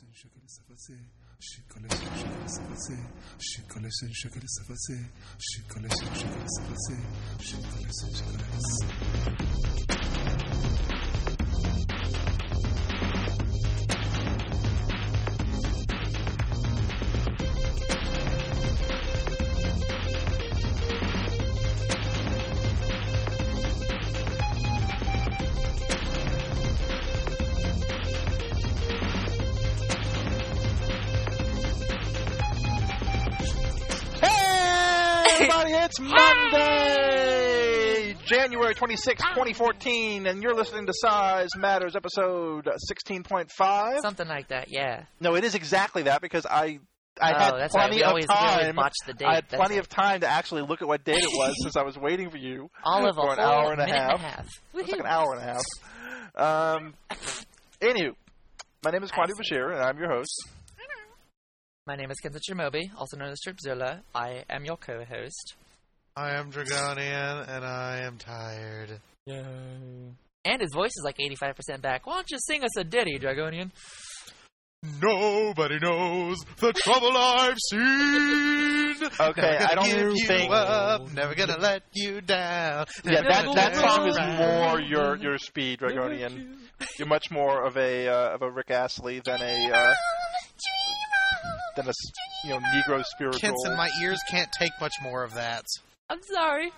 sen şeker sefası, şikole sen şeker sefası, şikole sen şeker sefası, şikole sen şeker sefası, şikole sen şeker sefası. 26, 2014, and you're listening to Size Matters episode 16.5. Something like that, yeah. No, it is exactly that because I I oh, had right. plenty We of always, time. watch the date. I had plenty right. of time to actually look at what date it was since I was waiting for you all of for an hour and a half. and a half. It's like an hour and a half. Um, anywho, my name is Kwani Bashir, and I'm your host. My name is Kenta Chimobi, also known as Tripzilla. I am your co-host. I am Dragonian, and I am tired. And his voice is like 85% back. Why don't you sing us a ditty, Dragonian? Nobody knows the trouble I've seen. Okay, Never I gonna don't give you think- up, never gonna let you down. Yeah, that that song is more your your speed, Dragonian. You're much more of a uh, of a Rick Astley than a uh, than a s- you know Negro spiritual. Kenson, my ears can't take much more of that. I'm sorry.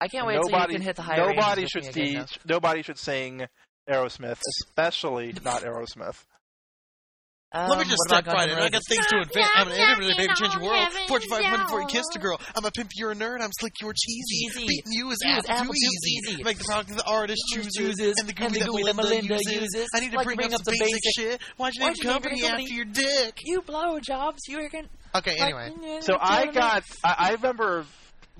I can't wait till you can hit the high nobody should with me again, nobody should sing Aerosmith, especially not Aerosmith. Though. Let me Um, just what step right in. I got things to advance. I'm an innovative baby changing world. Fortune 500 before you kissed a girl. I'm a pimp, you're a nerd. I'm slick, you're cheesy. Cheesy. Beating you is You is apple apple too too easy. easy. Make the product the artist chooses, chooses, and the and the that gooey that Melinda, Melinda uses. uses. I need to Like bring, bring up up some the basic, basic- shit. Why'd you name you company after your dick? You blow jobs, you reckon? Okay, anyway. So I got I, I remember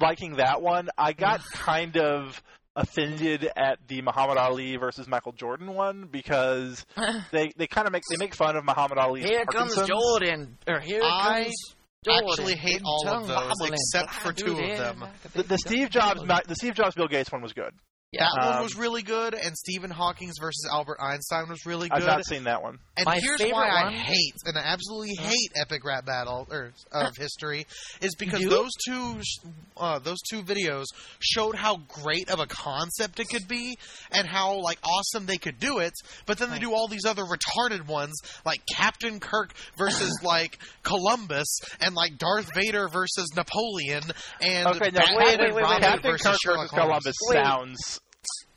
liking that one. I got kind of offended at the Muhammad Ali versus Michael Jordan one because they they kind of make they make fun of Muhammad Ali. Here comes Jordan. Or here I comes Jordan. actually hate all of Tongue those except for two of them. The, the Steve Jobs the Steve Jobs Bill Gates one was good. Yeah. That one Um, was really good, and Stephen Hawking's versus Albert Einstein was really good. I've not seen that one. And My here's favorite why I one- hate, and I absolutely hate Epic Rap Battle or of history, is because You? those two uh, those two videos showed how great of a concept it could be, and how like awesome they could do it. But then they do all these other retarded ones, like Captain Kirk versus like Columbus, and like Darth Vader versus Napoleon, and Okay, now Batman wait, and wait, wait, wait. Robin Captain versus Kirk Sherlock versus Columbus Wait. sounds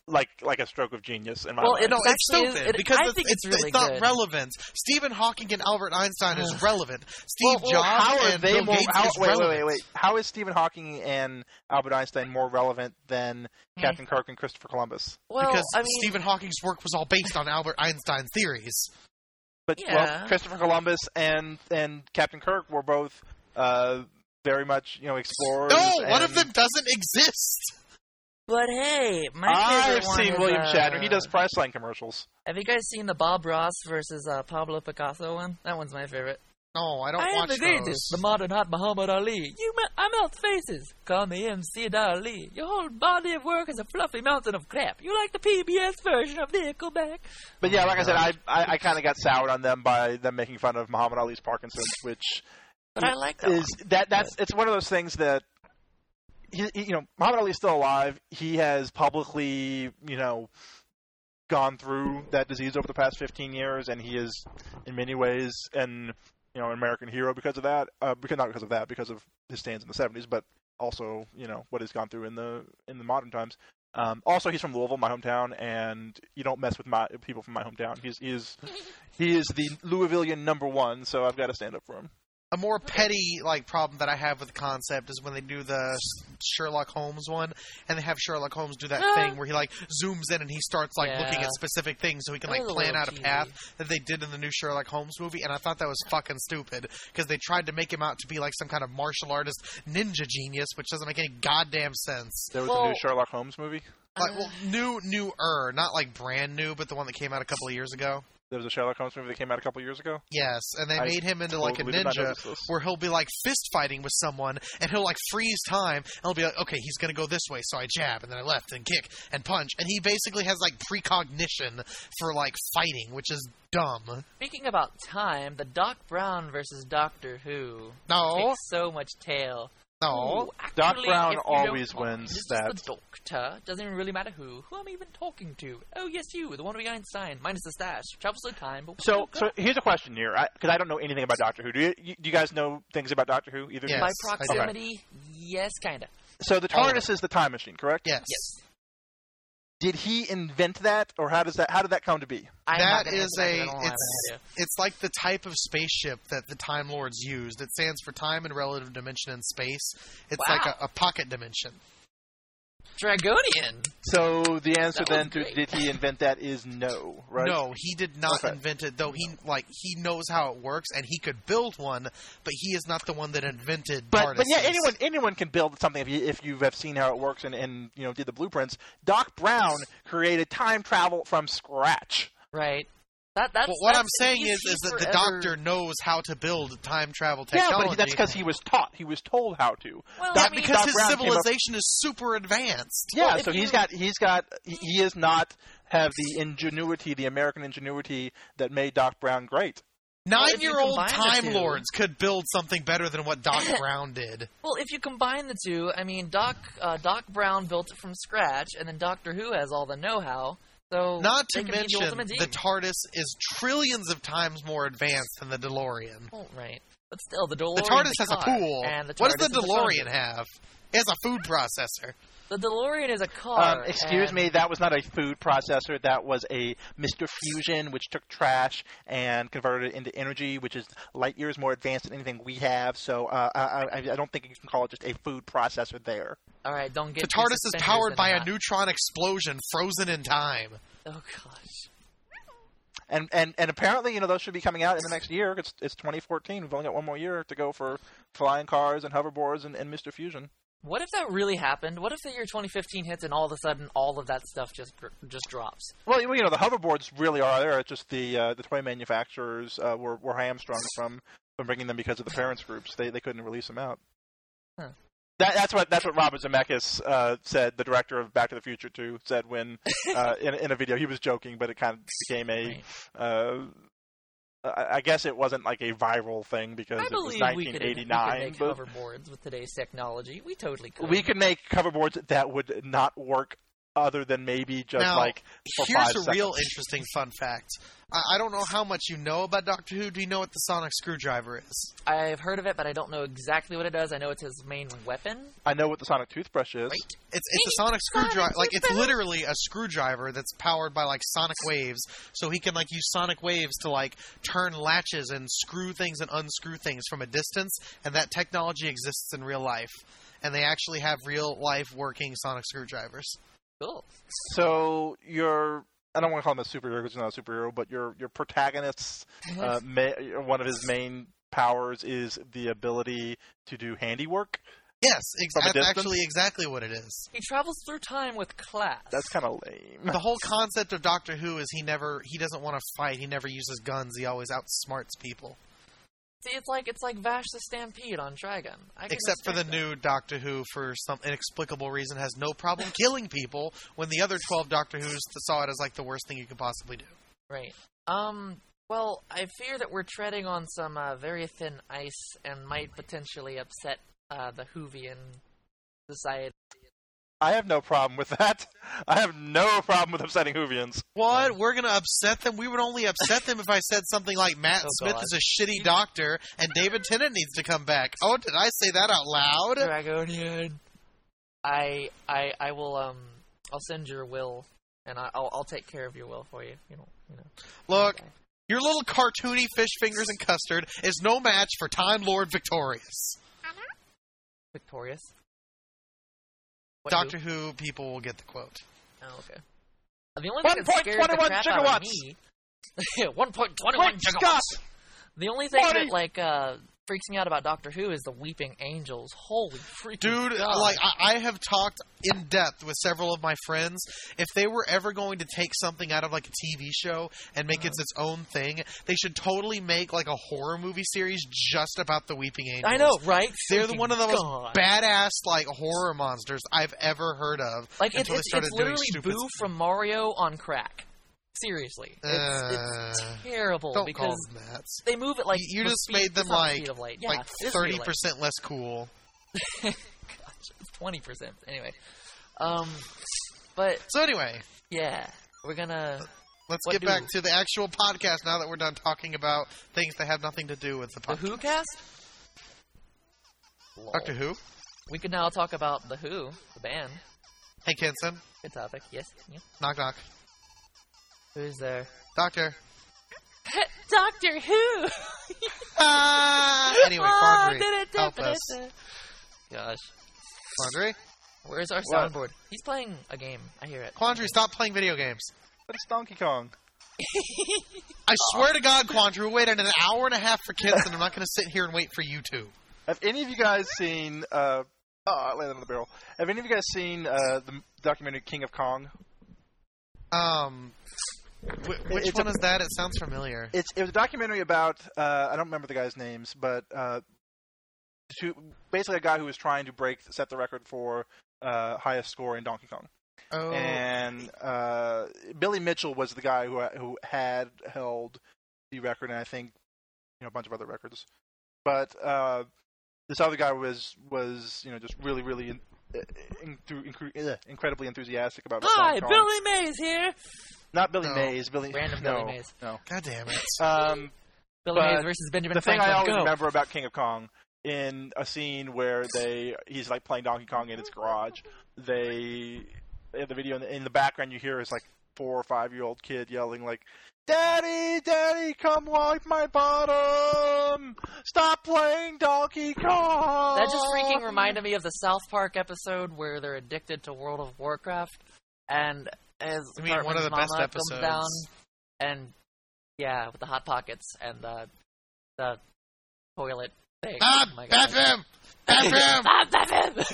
like like a stroke of genius in my Well, mind. it- No, it's actually is- stupid it- because I it's, think it's, it's really it's not good. relevant. Stephen Hawking and Albert Einstein is relevant. Steve Well, well, Jobs how are and they Bill more? Gates How, is wait, relevant. wait, wait, wait. How is Stephen Hawking and Albert Einstein more relevant than Captain Kirk and Christopher Columbus? Well, because I mean, Stephen Hawking's work was all based on Albert Einstein's theories. But Yeah. well, Christopher Columbus and and Captain Kirk were both uh, very much you know explorers. No, one of them doesn't exist. But hey, my I've favorite seen is, William uh, Shatner. He does Priceline commercials. Have you guys seen the Bob Ross versus uh, Pablo Picasso one? That one's my favorite. No, I don't I am watch the greatest, the modern hot Muhammad Ali. You, me- I melt faces. Call me MC Ali. Your whole body of work is a fluffy mountain of crap. You like the PBS version of Nickelback? But yeah, Oh my like I said, I. I, I kind of got soured on them by them making fun of Muhammad Ali's Parkinson's, which But I like that is that that's it's one of those things that he, you know Muhammad Ali is still alive. He has publicly you know gone through that disease over the past 15 years, and he is in many ways an you know an American hero because of that. Uh, because not because of that, because of his stands in the 70s, but also you know what he's gone through in the in the modern times. Um, also, he's from Louisville, my hometown, and you don't mess with my people from my hometown. He's he is he is the Louisvillian number one, so I've got to stand up for him. A more petty like problem that I have with the concept is when they do the Sherlock Holmes one, and they have Sherlock Holmes do that Ah. thing where he like zooms in and he starts like Yeah. looking at specific things so he can like was a plan little out a path that they did in the new Sherlock Holmes movie, and I thought that was fucking stupid because they tried to make him out to be like some kind of martial artist ninja genius, which doesn't make any goddamn sense. There was a new Sherlock Holmes movie. Like, well, new, new-er, not like brand new, but the one that came out a couple of years ago. There was a Sherlock Holmes movie that came out a couple years ago. Yes, and they I made him into like a totally did not ninja where he'll be like fist fighting with someone and he'll like freeze time and he'll be like, okay, he's gonna go this way, so I jab and then I left and kick and punch, and he basically has like precognition for like fighting, which is dumb. Speaking about time, the Doc Brown versus Doctor Who No, takes so much tail. No. Ooh, Doc Brown if you don't always wins This that. is the Doctor. Doesn't even really matter who. Who am I even talking to? Oh, yes, you, the one behind Einstein, minus the stash. Travels through time, but So, oh, so here's a question here, because I, don't know anything about Doctor Who. Do you, you, do you guys know things about Doctor Who? Either? Yes. by I do. proximity, yes, kinda. So the All of TARDIS is the time machine, correct? Yes. Yes. Did he invent that, or how does that? How did that come to be? I'm That not gonna is answer that 'cause I a don't have it's it's like the type of spaceship that the Time Lords used. It stands for time and relative dimension in space. It's like a, a pocket dimension. Dragonian. So the answer That then to great. did he invent that is no, right? No, he did not Okay. invent it. Though he like he knows how it works and he could build one, but he is not the one that invented. But but yeah, anyone anyone can build something if you if you have seen how it works and, and you know did the blueprints. Doc Brown created time travel from scratch. Right. That, that's, Well, what I'm saying is, is he's that the forever- Doctor knows how to build time travel technology. Yeah, technology. but that's because he was taught. He was told how to. Well, Doc- I mean, because Doc his Brown came up- civilization is super advanced. Yeah, Well, if so he's got he's got he, he is not have the ingenuity, the American ingenuity that made Doc Brown great. Well, if you Nine-year-old Time two- Lords could build something better than what Doc Brown did. Well, if you combine the two, I mean, Doc uh, Doc Brown built it from scratch, and then Doctor Who has all the know-how. So Not to be the mention, the TARDIS is trillions of times more advanced than the DeLorean. Oh, right, but still, the DeLorean. The TARDIS has a pool. And the What does the DeLorean have? It has a food processor. The DeLorean is a car. Um, excuse and- me, that was not a food processor. That was a Mr. Fusion, which took trash and converted it into energy, which is light years more advanced than anything we have. So uh, I, I, I don't think you can call it just a food processor there. All right, don't get The TARDIS is powered by a neutron explosion frozen in time. Oh gosh. And, and and apparently, you know, those should be coming out in the next year. It's it's 2014. We've only got one more year to go for flying cars and hoverboards and, and Mr. Fusion. What if that really happened? What if the year 2015 hits and all of a sudden all of that stuff just just drops? Well, you know, the hoverboards really are there. It's just the uh, the toy manufacturers uh, were were hamstrung from from bringing them because of the parents groups. They they couldn't release them out. Huh. That, that's what that's what Robert Zemeckis uh, said. The director of Back to the Future 2 said when uh, in in a video he was joking, but it kind of became a. I I guess it wasn't like a viral thing because it was 1989. we could, we could make but hoverboards with today's technology. We totally could. we could make hoverboards that would not work other than maybe just Now, like for Here's five a seconds. real interesting fun fact. I, I don't know how much you know about Doctor Who. Do you know what the sonic screwdriver is? I've heard of it, but I don't know exactly what it does. I know it's his main weapon. I know what the sonic toothbrush is. Right. It's it's a sonic Sonic screwdriver. Like it's literally a screwdriver that's powered by like sonic waves. So he can like use sonic waves to like turn latches and screw things and unscrew things from a distance. And that technology exists in real life. And they actually have real life working sonic screwdrivers. Cool. So your I don't want to call him a superhero because he's not a superhero, but your your protagonist's uh, ma- one of his main powers is the ability to do handiwork. Yes, ex- From a that's actually exactly what it is. he travels through time with class. That's kind of lame. The whole concept of Doctor Who is he never he doesn't want to fight. He never uses guns. He always outsmarts people. See, it's like it's like Vash the Stampede on Dragon. Except for the that. new Doctor Who, for some inexplicable reason, has no problem killing people. When the other twelve Doctor Who's saw it as like the worst thing you could possibly do. Right. Um. Well, I fear that we're treading on some uh, very thin ice and might potentially upset uh, the Whovian society. I have no problem with that. I have no problem with upsetting Whovians. What? We're gonna upset them? We would only upset them if I said something like Matt Oh, Smith God. is a shitty doctor and David Tennant needs to come back. Oh, did I say that out loud? Dragonian. I I I will um I'll send your will and I, I'll I'll take care of your will for you. You know you know. Look, Okay. your little cartoony fish fingers and custard is no match for Time Lord Victorious. Victorious. What, Doctor Who people will get the quote. Oh, okay. The only thing that scares the 1.21 crap out of gigawatts. me. One point twenty-one gigawatts. The only thing Forty. that like uh freaks me out about Doctor Who is the Weeping Angels. Holy freaking Dude, God. like I, I have talked in depth with several of my friends. If they were ever going to take something out of like a TV show and make it uh-huh. its own thing, they should totally make like a horror movie series just about the Weeping Angels. I know, right? They're the one of the most God. badass like horror monsters I've ever heard of. Like it's it's, started it's doing literally Boo from Mario on crack. Seriously, it's, it's Uh, terrible Don't call because them that. they move it like You- you just speed- made them it's the like-. Yeah, like speed thirty percent less cool. twenty percent. Anyway, um, but So anyway, yeah, we're gonna. let's get do- back to the actual podcast now that we're done talking about things that have nothing to do with the The podcast. Who cast. Lol. Doctor Who? We can now talk about the Who, the band. Hey Kenson, Good topic. Yes. Yeah. knock knock. Who's there? Doctor. Doctor Who. Ah! Anyway, Ah, Quandary, help us. Gosh, Quandary? where's our What? soundboard? He's playing a game. I hear it. Quandary, stop playing video games. But it's Donkey Kong. I swear to God, Quandary, we waited an hour and a half for kids, and I'm not going to sit here and wait for you two. Have any of you guys seen? Uh, oh, I landed on the barrel. Have any of you guys seen uh, the documentary King of Kong? Um, wh- which It's one a- is that? It sounds familiar. It's it was a documentary about uh, I don't remember the guys' names, but uh, to, basically a guy who was trying to break set the record for uh, highest score in Donkey Kong. Oh, And uh, Billy Mitchell was the guy who who had held the record, and I think you know a bunch of other records. But uh, this other guy was was you know just really really incredibly enthusiastic about Hi, Kong. Billy Mays here. Not Billy No. Mays. Billy Random no, Billy Mays. No. God damn it. Um, Billy Mays versus Benjamin the thing Franklin. I always Go. remember about King of Kong in a scene where they he's like playing Donkey Kong in his garage. They the video in the, in the background you hear is like four or five year old kid yelling like, "Daddy, Daddy, come wipe my bottom! Stop playing Donkey Kong!" That just freaking reminded me of the South Park episode where they're addicted to World of Warcraft, and as I mean, one of the Cartman's best mama comes down, and yeah, with the hot pockets and the the toilet thing. Ah, oh my God. bathroom! Bathroom! Ah, bathroom!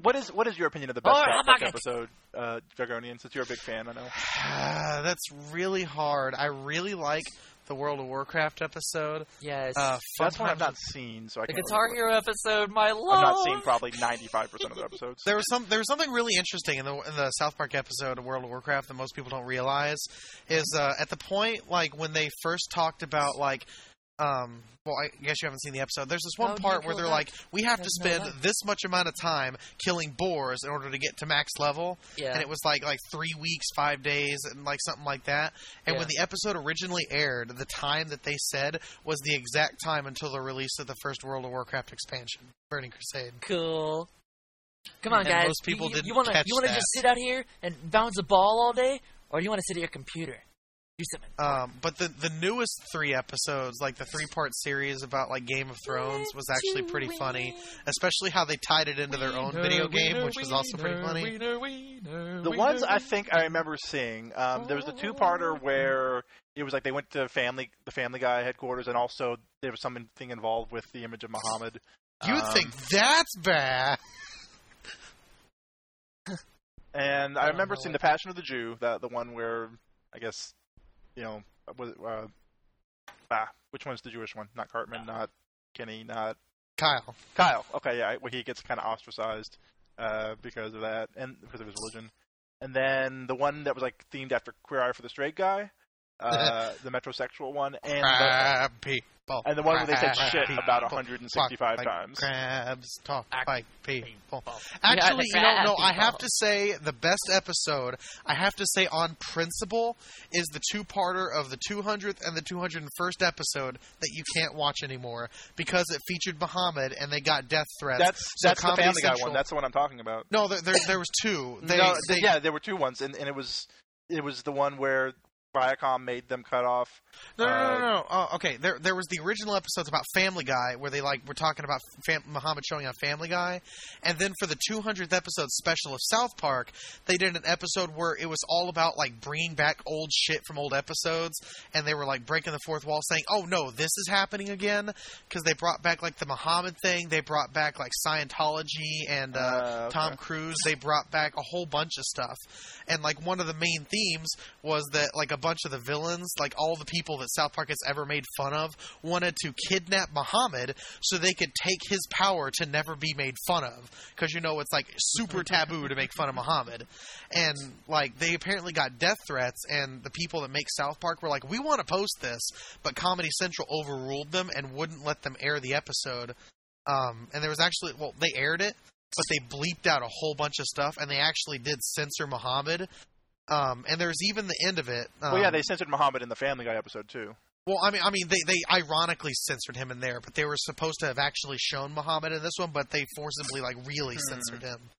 What is what is your opinion of the best Oh, South hot episode, uh, Dragonian? Since you're a big fan, I know. That's really hard. I really like the World of Warcraft episode. yes, Uh, That's one I've not seen, so I the can't. Guitar really- Hero episode, my love. I've not seen probably 95 percent of the episodes. There was some. There was something really interesting in the in the South Park episode of World of Warcraft that most people don't realize is uh, at the point like when they first talked about like. Um, well, I guess you haven't seen the episode. There's this one you part where they're like, "We have to no spend this much amount of time killing boars in order to get to max level," Yeah, and it was like like three weeks, five days, and like something like that. And when the episode originally aired, the time that they said was the exact time until the release of the first World of Warcraft expansion, Burning Crusade. cool. Come on, And guys. most people you, didn't you wanna, catch You want to just sit out here and bounce a ball all day, or do you want to sit at your computer? Do something. Um, but the the newest three episodes, like the three part series about like Game of Thrones, was actually pretty funny. Especially how they tied it into their own video game, which was also pretty funny. The ones I think I remember seeing, um, there was the two-parter where it was like they went to family, the Family Guy headquarters, and also there was something involved with the image of Muhammad. You Um, think that's bad? And I, I remember know seeing the Passion of the Jew, the the one where I guess you know was uh, ah, which one's the Jewish one? Not Cartman, not Kenny, not Kyle. Kyle. Okay, yeah, where he gets kind of ostracized uh, because of that and because of his religion. And then the one that was like themed after Queer Eye for the Straight Guy, uh, the metrosexual one, and the, people. and the one where they said Crab shit people. about Talk 165 like times. Crabs talk Act- like people. Actually, the you know, no, I have to say the best episode, I have to say on principle, is the two parter of the 200th and the 201st episode that you can't watch anymore because it featured Muhammad and they got death threats. That's So that's the Comedy Family Guy Central- one. That's the one I'm talking about. No, there, there, there was two. They, no, they, yeah, there were two ones, and, and it was it was the one where Viacom made them cut off. No, no, no, Uh, no. no. Oh, okay, there there was the original episodes about Family Guy where they like were talking about fam- Muhammad showing on Family Guy, and then for the 200th episode special of South Park, they did an episode where it was all about like bringing back old shit from old episodes, and they were like breaking the fourth wall, saying, "Oh no, this is happening again," because they brought back like the Muhammad thing, they brought back like Scientology and uh, Uh, okay. Tom Cruise, they brought back a whole bunch of stuff, and like one of the main themes was that like a bunch of the villains, like all the people that South Park has ever made fun of, wanted to kidnap Muhammad so they could take his power to never be made fun of. Because you know it's like super taboo to make fun of Muhammad, and like they apparently got death threats, and the people that make South Park were like, "We want to post this," but Comedy Central overruled them and wouldn't let them air the episode. Um, and there was actually, well, they aired it, but they bleeped out a whole bunch of stuff, and they actually did censor Muhammad. Um, and there's even the end of it. Um, well, yeah, they censored Muhammad in the Family Guy episode too. Well, I mean, I mean, they they ironically censored him in there, but they were supposed to have actually shown Muhammad in this one, but they forcibly, like, really censored him.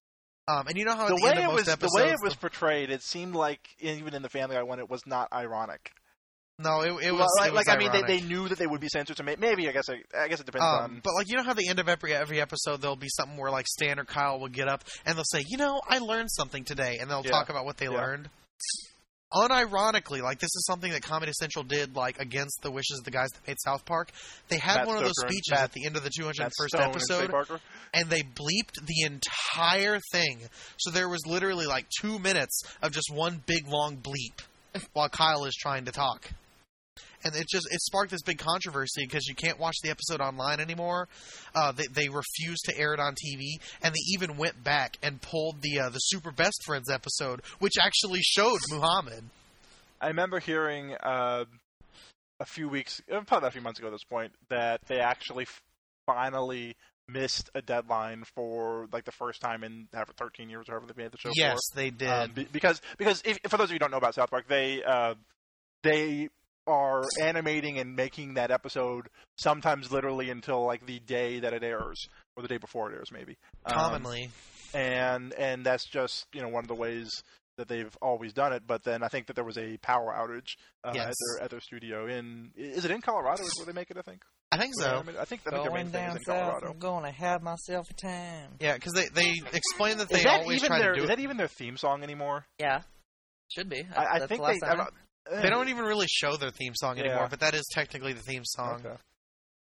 Um, and you know how at the way end of it was, the way it was portrayed, it seemed like even in the Family Guy one, it was not ironic. No, it, it was like, it was like I mean, they, they knew that they would be censored, so maybe I guess I, I guess it depends Um, on. but like you know how the end of every every episode there'll be something where like Stan or Kyle will get up and they'll say, you know, I learned something today, and they'll Yeah. talk about what they Yeah. learned. Unironically, like this is something that Comedy Central did, like against the wishes of the guys that made South Park. They had Matt one of those Stoker speeches Matt- at the end of the 201st Matt Stone and episode, and they bleeped the entire thing. So there was literally like two minutes of just one big long bleep while Kyle is trying to talk. And it just it sparked this big controversy because you can't watch the episode online anymore. Uh, they they refused to air it on TV, and they even went back and pulled the uh, the Super Best Friends episode, which actually showed Muhammad. I remember hearing uh, a few weeks, uh, probably a few months ago at this point, that they actually finally missed a deadline for like the first time in however 13 years, or however they made the show. yes, for. they did. Um, be- because because if, for those of you who don't know about South Park, they uh, they are animating and making that episode sometimes literally until like the day that it airs or the day before it airs, maybe. Um, commonly, and and that's just you know one of the ways that they've always done it. But then I think that there was a power outage uh, Yes. at their at their studio in is it in Colorado? Is where they make it? I think. I think so. I think I think their main Going thing is down in south, Colorado. I'm gonna have myself a time. Yeah, because they they explained that they Is that always even try their to do is it. that even their theme song anymore? Yeah, should be. I, I think the last they. Time. I don't- They don't even really show their theme song Yeah. anymore, but that is technically the theme song. Okay.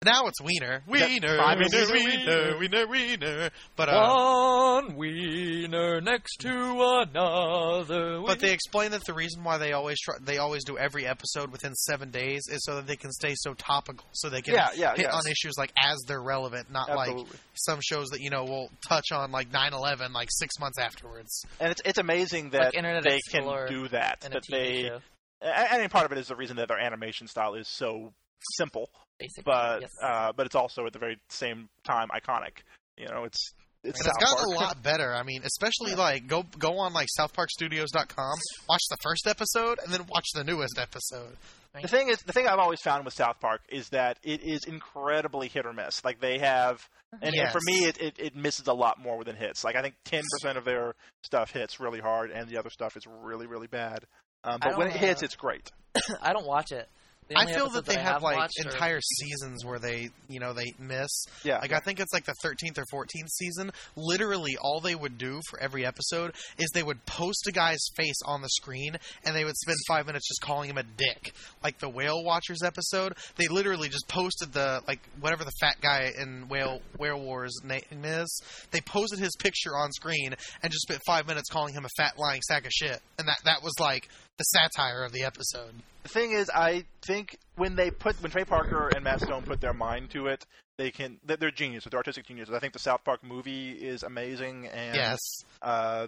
Now it's Wiener. Wiener, five Wiener, season Wiener, Wiener, Wiener. But uh, One wiener next to another. but they explain that the reason why they always try, they always do every episode within seven days is so that they can stay so topical, so they can Yeah, yeah, hit yes. on issues like as they're relevant, not like Absolutely. some shows that you know will touch on like 9/11 like six months afterwards. And it's it's amazing that Like Internet they Explorer can do that. in That they show, and, and part of it is the reason that their animation style is so simple, basically. but yes. uh, but it's also at the very same time iconic. You know, it's it's And it's South gotten a lot better. I mean, especially like go go on like SouthParkStudios.com, watch the first episode, and then watch the newest episode. The thing is, the thing I've always found with South Park is that it is incredibly hit or miss. Like they have, and, and for me, it, it, it misses a lot more than hits. Like I think ten percent of their stuff hits really hard, and the other stuff is really really bad. Um, but when it hits, it's great. I don't watch it. I feel that they I have like watched are- entire seasons where they, you know, they miss. Yeah, Like I think it's like the 13th or 14th season. Literally, all they would do for every episode is they would post a guy's face on the screen, and they would spend five minutes just calling him a dick. Like the Whale Watchers episode, they literally just posted the like whatever the fat guy in Whale Whale Wars name is. They posted his picture on screen and just spent five minutes calling him a fat lying sack of shit, and that that was like the satire of the episode. the thing is, I think when they put when Trey Parker and Matt Stone put their mind to it, they can. They're they're geniuses. They're artistic geniuses. I think the South Park movie is amazing, and Yes, uh,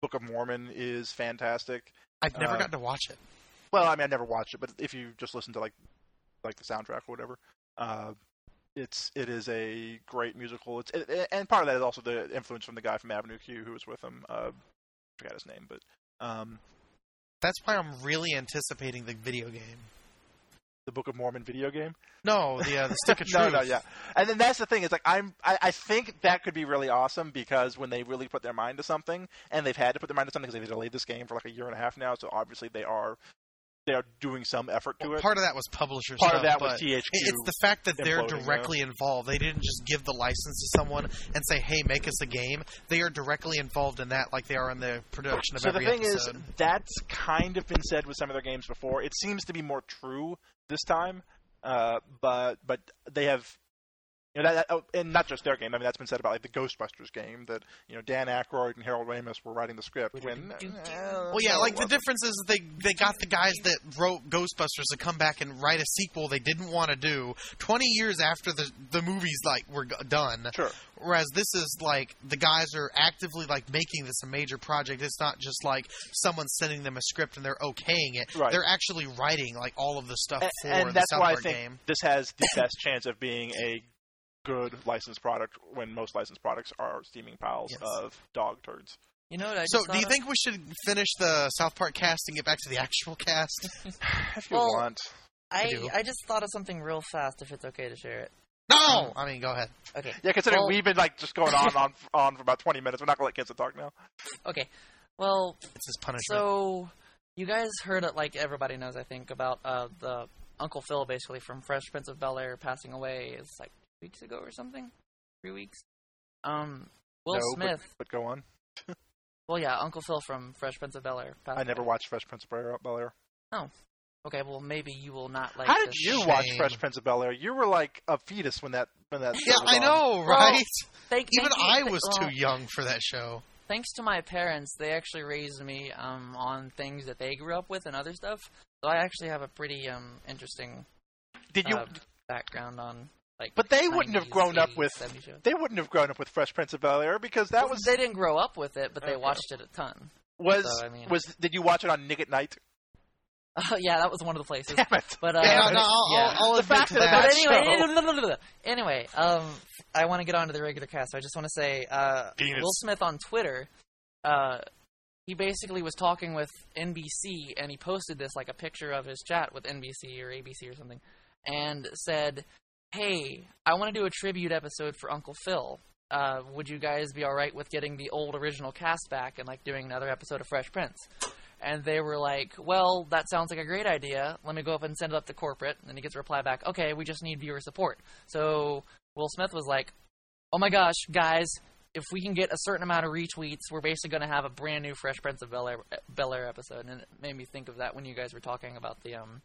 Book of Mormon is fantastic. I've never Uh, gotten to watch it. Well, I mean, I never watched it, but if you just listen to like like the soundtrack or whatever, uh, it's it is a great musical. It's it, and part of that is also the influence from the guy from Avenue Q who was with him. Uh, I forgot his name, but um, That's why I'm really anticipating the video game. the Book of Mormon video game. No, the uh, the stick of no, truth. no, yeah. And then that's the thing is like I'm I, I think that could be really awesome because when they really put their mind to something, and they've had to put their mind to something because they've delayed this game for like a year and a half now, so obviously they are they are doing some effort to Well, it. part of that was publishers. Part stuff, of that was THQ. It's the fact that they're directly involved. They didn't just give the license to someone and say, "Hey, make us a game." They are directly involved in that, like they are in the production of so the thing episode. is, that's kind of been said with some of their games before. It seems to be more true this time, uh, but but they have. You know, that, that, oh, and not just their game. I mean, that's been said about like the Ghostbusters game that you know Dan Aykroyd and Harold Ramis were writing the script when. Eh, well, yeah, like the difference is they they got the guys that wrote Ghostbusters to come back and write a sequel they didn't want to do 20 years after the the movies like were done. Sure. Whereas this is like the guys are actively like making this a major project. It's not just like someone sending them a script and they're okaying it. Right. They're actually writing like all of the stuff and, for and the that's South why I think game. this has the best chance of being a good licensed product when most licensed products are steaming piles Yes. of dog turds. You know what I So, just do you of? think we should finish the South Park cast and get back to the actual cast? If you Well, want. I do. I just thought of something real fast. If it's okay to share it. no, I mean, go ahead. Okay. Yeah, considering Well- we've been like just going on on on for about twenty minutes, we're not gonna let kids talk now. Okay. Well, It's his punishment. so you guys heard it, like everybody knows, I think, about uh, the Uncle Phil, basically from Fresh Prince of Bel Air, passing away. It's like two weeks ago or something, three weeks. Um, Will no, Smith. But, go on. Well, yeah, Uncle Phil from Fresh Prince of Bel Air. I never watched Fresh Prince of Bel Air. Oh. Okay, well, maybe you will not like. How did this. you watch Fresh Prince of Bel Air? You were like a fetus when that when that. yeah, I on. know, Well, right? Thank, Even thank I th- was well, too young for that show. thanks to my parents, they actually raised me um, on things that they grew up with and other stuff. So I actually have a pretty um, interesting Did you? uh, background on like. but they wouldn't have 90s, grown up with. 70s. They wouldn't have grown up with Fresh Prince of Bel Air because that Well, was they didn't grow up with it, but they Okay. watched it a ton. was so, I mean- was. Did you watch it on Nick at Night? Uh, yeah, that was one of the places. Damn it! But uh, Yeah, no, I'll, yeah. I'll, I'll The admit fact that that. But that anyway, show. anyway, um, I want to get on to the regular cast. So I just want to say, uh, Penis. Will Smith on Twitter, uh, he basically was talking with NBC, and he posted this like a picture of his chat with NBC or ABC or something, and said, "Hey, I want to do a tribute episode for Uncle Phil. Uh, would you guys be all right with getting the old original cast back and like doing another episode of Fresh Prince?" And they were like, "Well, that sounds like a great idea. Let me go up and send it up to corporate." And he gets a reply back, "Okay, we just need viewer support." So Will Smith was like, "Oh my gosh, guys, if we can get a certain amount of retweets, we're basically going to have a brand new Fresh Prince of Bel Air, episode." And it made me think of that when you guys were talking about the um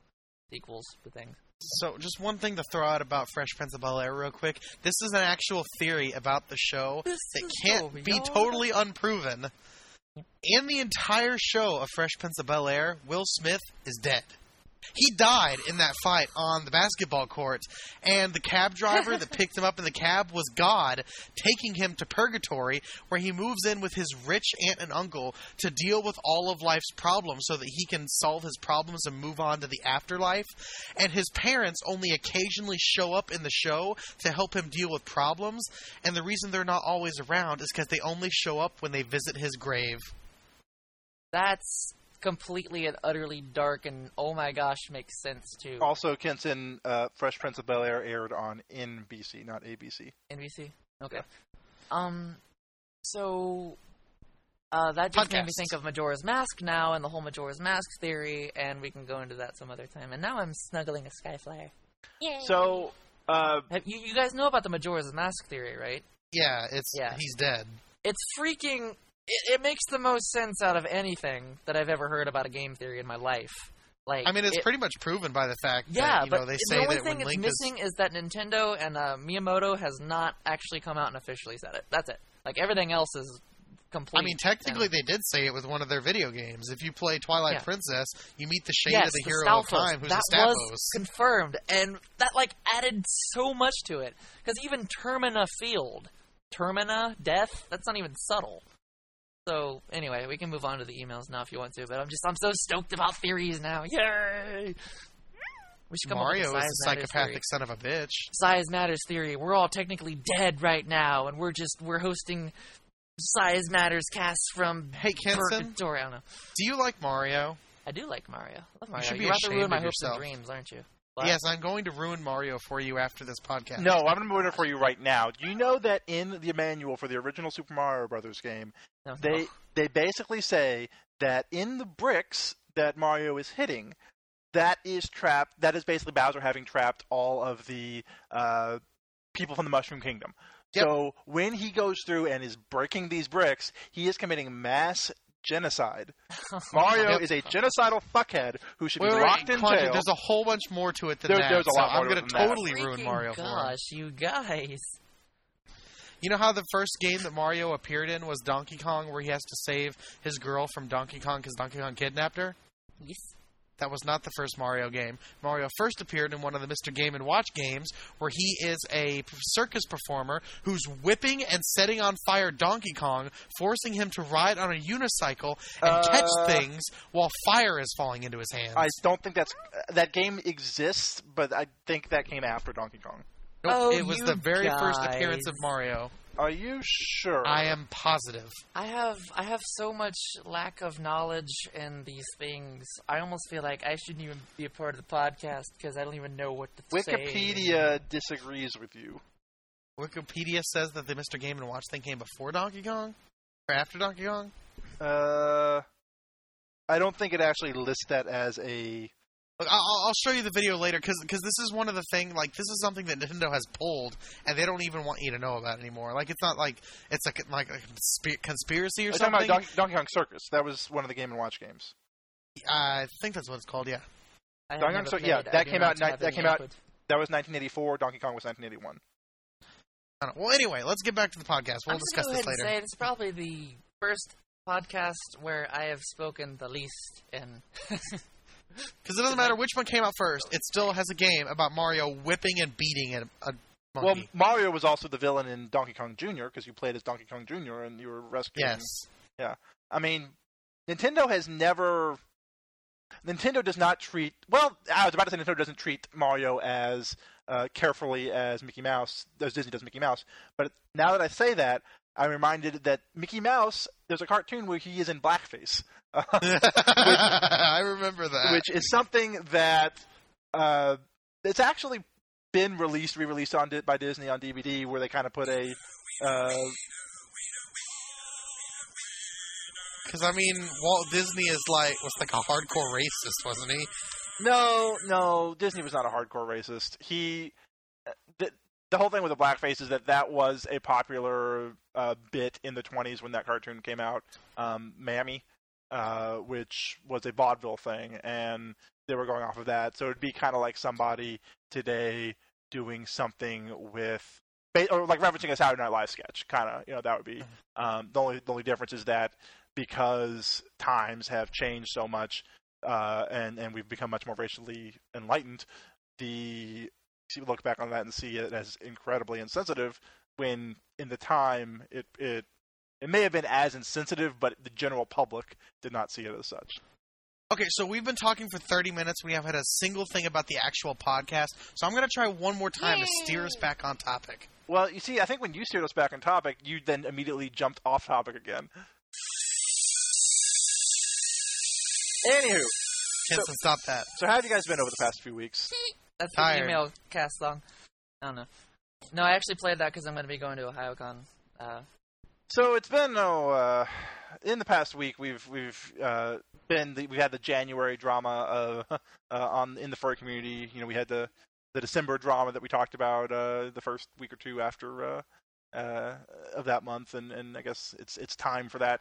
sequels to things. So, just one thing to throw out about Fresh Prince of Bel Air, real quick. This is an actual theory about the show This that can't so be totally unproven. In the entire show of Fresh Prince of Bel Air, Will Smith is dead. He died in that fight on the basketball court, and the cab driver that picked him up in the cab was God, taking him to purgatory, where he moves in with his rich aunt and uncle to deal with all of life's problems so that he can solve his problems and move on to the afterlife. And his parents only occasionally show up in the show to help him deal with problems, and the reason they're not always around is because they only show up when they visit his grave. That's completely and utterly dark, and oh my gosh, makes sense too. Also, Kenson, uh, Fresh Prince of Bel Air aired on NBC, not ABC. NBC. Okay. Um. So. Uh, that just made me think of Majora's Mask now and the whole Majora's Mask theory, and we can go into that some other time. And now I'm snuggling a Skyflyer. Yay. So, uh, Have, you, you guys know about the Majora's Mask theory, right? Yeah, it's Yeah. he's dead. It's freaking. It, it makes the most sense out of anything that I've ever heard about a game theory in my life. Like, I mean, it's it- pretty much proven by the fact Yeah, that you but know they the say only that thing when it's Link is missing is that Nintendo and uh, Miyamoto has not actually come out and officially said it. That's it. Like everything else is complete. I mean, technically, and- they did say it with one of their video games. If you play Twilight Yeah. Princess, you meet the shade yes, of the, the hero of Stalfos. time, who's that a was confirmed, and that like added so much to it. Because even Termina Field, Termina Death, that's not even subtle. So anyway, we can move on to the emails now if you want to. But I'm just I'm so stoked about theories now. Yay! We should come Mario up with a is a psychopathic theory. son of a bitch. size matters theory. We're all technically dead right now, and we're just we're hosting size matters casts from Hey, Kenson, Purgatory. Do you like Mario? I do like Mario. I love Mario. You should be You're about to ashamed ruin my of hopes and yourself. dreams, aren't you? What? Yes, I'm going to ruin Mario for you after this podcast. no, I'm going to ruin it for you right now. Do you know that in the manual for the original Super Mario Brothers game, No, they no. they basically say that in the bricks that Mario is hitting, that is trapped. That is basically Bowser having trapped all of the uh, people from the Mushroom Kingdom. Yep. So when he goes through and is breaking these bricks, he is committing mass genocide. Mario Yep. is a genocidal fuckhead who should Wait, be wait, locked in Quandary, jail. There's a whole bunch more to it than There- that. there's a so lot more I'm gonna than that. totally ruin Freaking Mario for gosh, you guys. You know how the first game that Mario appeared in was Donkey Kong, where he has to save his girl from Donkey Kong because Donkey Kong kidnapped her? Yes. That was not the first Mario game. Mario first appeared in one of the Mr. Game and Watch games, where he is a circus performer who's whipping and setting on fire Donkey Kong, forcing him to ride on a unicycle and catch Uh, things while fire is falling into his hands. I don't think that's that game exists, but I think that came after Donkey Kong. Nope, Oh, it was you the very first appearance of Mario. Are you sure? I am positive. I have I have so much lack of knowledge in these things. I almost feel like I shouldn't even be a part of the podcast because I don't even know what to say. Wikipedia disagrees with you. Wikipedia says that the Mr. Game and Watch thing came before Donkey Kong, or after Donkey Kong. Uh, I don't think it actually lists that as a. Look, I'll, I'll show you the video later because this is one of the thing like this is something that Nintendo has pulled and they don't even want you to know about anymore. Like it's not like it's a like a consp- conspiracy or Are you talking something. about Donkey, Donkey Kong Circus? That was one of the Game and Watch games. I think that's what it's called. Yeah. Donkey Kong- so- yeah, that came out ni- that any came out- That was 1984. Donkey Kong was 1981. I don't, well, anyway, let's get back to the podcast. We'll I'm just discuss gonna this go ahead later. and say it's probably the first podcast where I have spoken the least in. Because it doesn't matter which one came out first. It still has a game about Mario whipping and beating a, a Well. Mario was also the villain in Donkey Kong Jr. because you played as Donkey Kong Jr. and you were rescuing. yes. Yeah. I mean, Nintendo has never. Nintendo does not treat. Well, I was about to say Nintendo doesn't treat Mario as uh, carefully as Mickey Mouse, as Disney does Mickey Mouse. But now that I say that, I'm reminded that Mickey Mouse, there's a cartoon where he is in blackface, I remember that. which is something that uh, it's actually been released, re-released on by Disney on DVD, where they kind of put a. Uh, Because I mean, Walt Disney is like was like a hardcore racist, wasn't he? No, no, Disney was not a hardcore racist. He, the, whole thing with the blackface is that that was a popular uh, bit in the 20s when that cartoon came out, um, Mammy, uh, which was a vaudeville thing, and they were going off of that. So it'd be kind of like somebody today doing something with. Or like referencing a Saturday Night Live sketch, kind of, you know, that would be. Um, the only the only difference is that because times have changed so much, uh, and and we've become much more racially enlightened, the look back on that and see it as incredibly insensitive. When in the time it it it may have been as insensitive, but the general public did not see it as such. Okay, so we've been talking for 30 minutes. We haven't had a single thing about the actual podcast. So I'm going to try one more time to steer us back on topic. Well, you see, I think when you steered us back on topic, you then immediately jumped off topic again. Anywho, Jensen, stop that. so how have you guys been over the past few weeks? That's Tired. the email cast song. I don't know. No, I actually played that because I'm going to be going to OhioCon. Uh, So it's been oh, uh, in the past week we've we've uh, been the, we had the January drama of uh, on in the furry community. You know, we had the the December drama that we talked about uh, the first week or two after uh, uh, of that month, and, and I guess it's it's time for that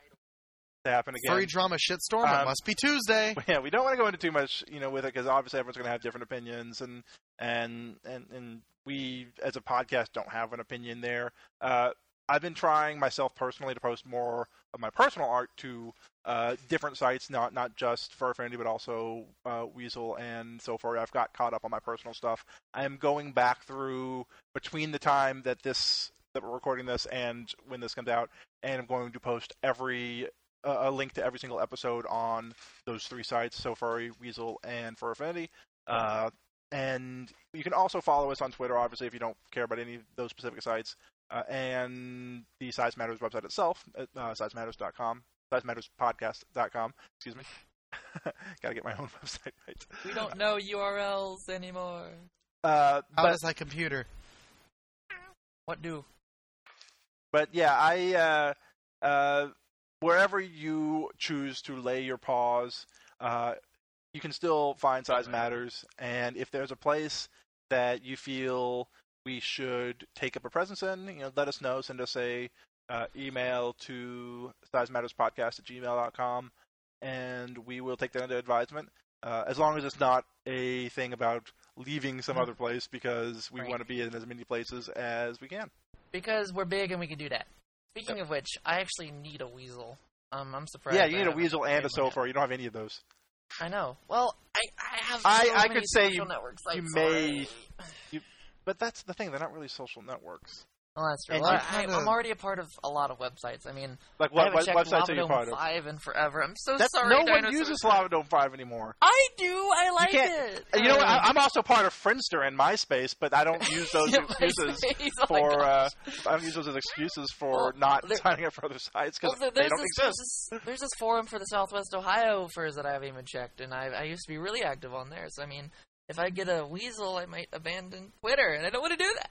to happen again. Furry drama shitstorm. it Um, must be Tuesday. yeah, we don't want to go into too much, you know, with it because obviously everyone's going to have different opinions, and and and and we as a podcast don't have an opinion there. Uh, I've been trying myself personally to post more of my personal art to uh, different sites, not not just Fur Affinity, but also uh, Weasyl and SoFurry. I've got caught up on my personal stuff. I am going back through between the time that this that we're recording this and when this comes out, and I'm going to post every a a link to every single episode on those three sites, so Furry, Weasyl, and Fur Affinity. Uh, and you can also follow us on Twitter, obviously, if you don't care about any of those specific sites. Uh, and the Size Matters website itself at uh, sizematters.com, sizematterspodcast.com, excuse me. Gotta get my own website right. we don't know URLs anymore. Uh, How does my computer? What do? but yeah, I uh, uh, wherever you choose to lay your paws, uh, you can still find Size Matters. And if there's a place that you feel we should take up a presence in, you know, let us know. Send us a uh, email to size matters podcast at gmail.com, and we will take that under advisement. Uh, as long as it's not a thing about leaving some other place because we Right. want to be in as many places as we can. Because we're big and we can do that. Speaking of which, I actually need a Weasyl. Um, I'm surprised. yeah, you need a Weasyl and a made one yet. sofa. You don't have any of those. I know. Well, I I have. I- so I many could say social you- you may- already. But that's the thing; they're not really social networks. Well, that's true. Well, I, kinda- I'm already a part of a lot of websites. I mean, Like I what, haven't what checked websites are you Lavadome part of? Five in forever. I'm so That's, sorry. no one Dinosaur uses Fan. Lavadome Five anymore. I do. I like can't- it. And you know what? I, I'm also part of Friendster and MySpace, but I don't use those yeah, excuses MySpace, oh for. Uh. I don't use those as excuses for Well, not there- signing up for other sites because Well, they don't this, exist. there's, this, there's this forum for the Southwest Ohio furs that I haven't even checked, and I, I used to be really active on there. So I mean, if I get a Weasyl, I might abandon Twitter, and I don't want to do that.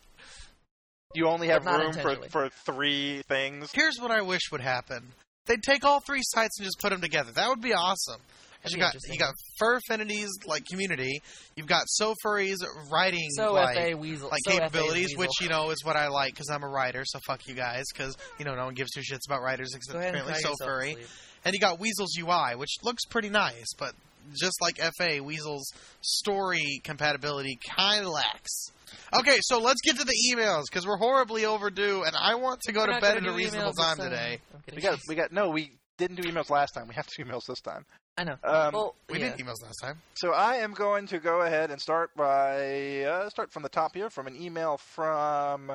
You only have not room for for three things. Here's what I wish would happen. They'd take all three sites and just put them together. That would be awesome. That'd you got you got Fur Affinity's like community. You've got SoFurry's writing So like Weasyl, like so capabilities, Weasyl. which you know is what I like because I'm a writer. So fuck you guys because you know no one gives two shits about writers except Go ahead and apparently cry SoFurry. sleep. And you got Weasyl's UI, which looks pretty nice, but just like FA, Weasyl's story compatibility kind of lacks. Okay, so let's get to the emails because we're horribly overdue, and I want to go We're to bed gonna at a reasonable time today. I'm. We got we got no. We didn't do emails last time. We have to do emails this time. I know. Um, well, We yeah. did emails last time. So I am going to go ahead and start by uh, start from the top here from an email from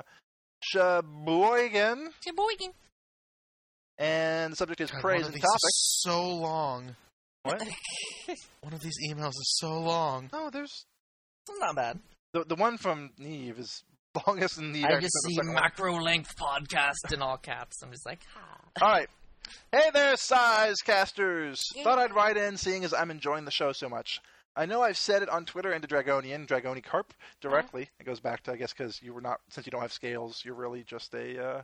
Sheboygan, Sheboygan. and the subject is God, praise one of and these topic. is so long. What? One of these emails is so long. No, there's It's not bad. the the one from Neve is longest in the. I just see macro length podcast in all caps. I'm just like, ah. All right. Hey there, size casters. Yeah. Thought I'd write in, seeing as I'm enjoying the show so much. I know I've said it on Twitter and to Dragonian, Dragoni Carp, directly. It goes back to, I guess, because you were not, since you don't have scales, you're really just a. Uh,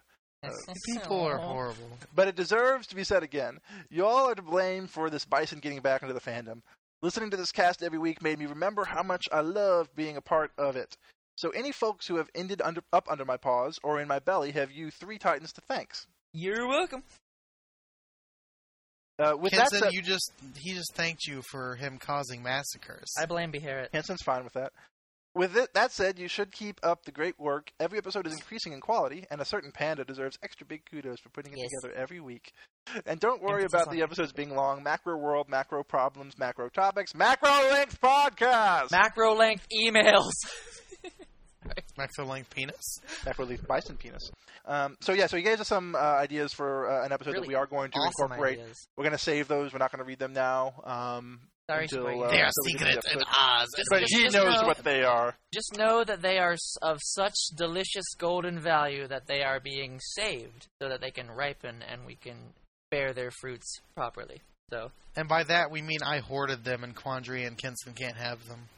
People are horrible. but it deserves to be said again. Y'all are to blame for this bison getting back into the fandom. Listening to this cast every week made me remember how much I love being a part of it. So any folks who have ended under, up under my paws or in my belly have you three titans to thanks. You're welcome. Uh, with Kenson, that said, you just he just thanked you for him causing massacres. I blame Beharit. Hanson's fine with that. With it, that said, you should keep up the great work. Every episode is increasing in quality, and a certain panda deserves extra big kudos for putting it Yes. together every week. And don't worry Emphasis about the episodes being long. Macro world, macro problems, macro topics, macro length podcast. Macro length emails. Macro length penis. macro length bison penis. Um, so yeah, so he gave us some uh, ideas for uh, an episode that we are going to awesome incorporate. ideas. We're going to save those. We're not going to read them now. Um, Sorry, until, uh, they are until we get to secret the and episode. Oz. Just- But just- he just knows know- what they are. Just know that they are of such delicious golden value that they are being saved so that they can ripen and we can bear their fruits properly. So, And by that we mean I hoarded them, and Quandary and Kenson can't have them.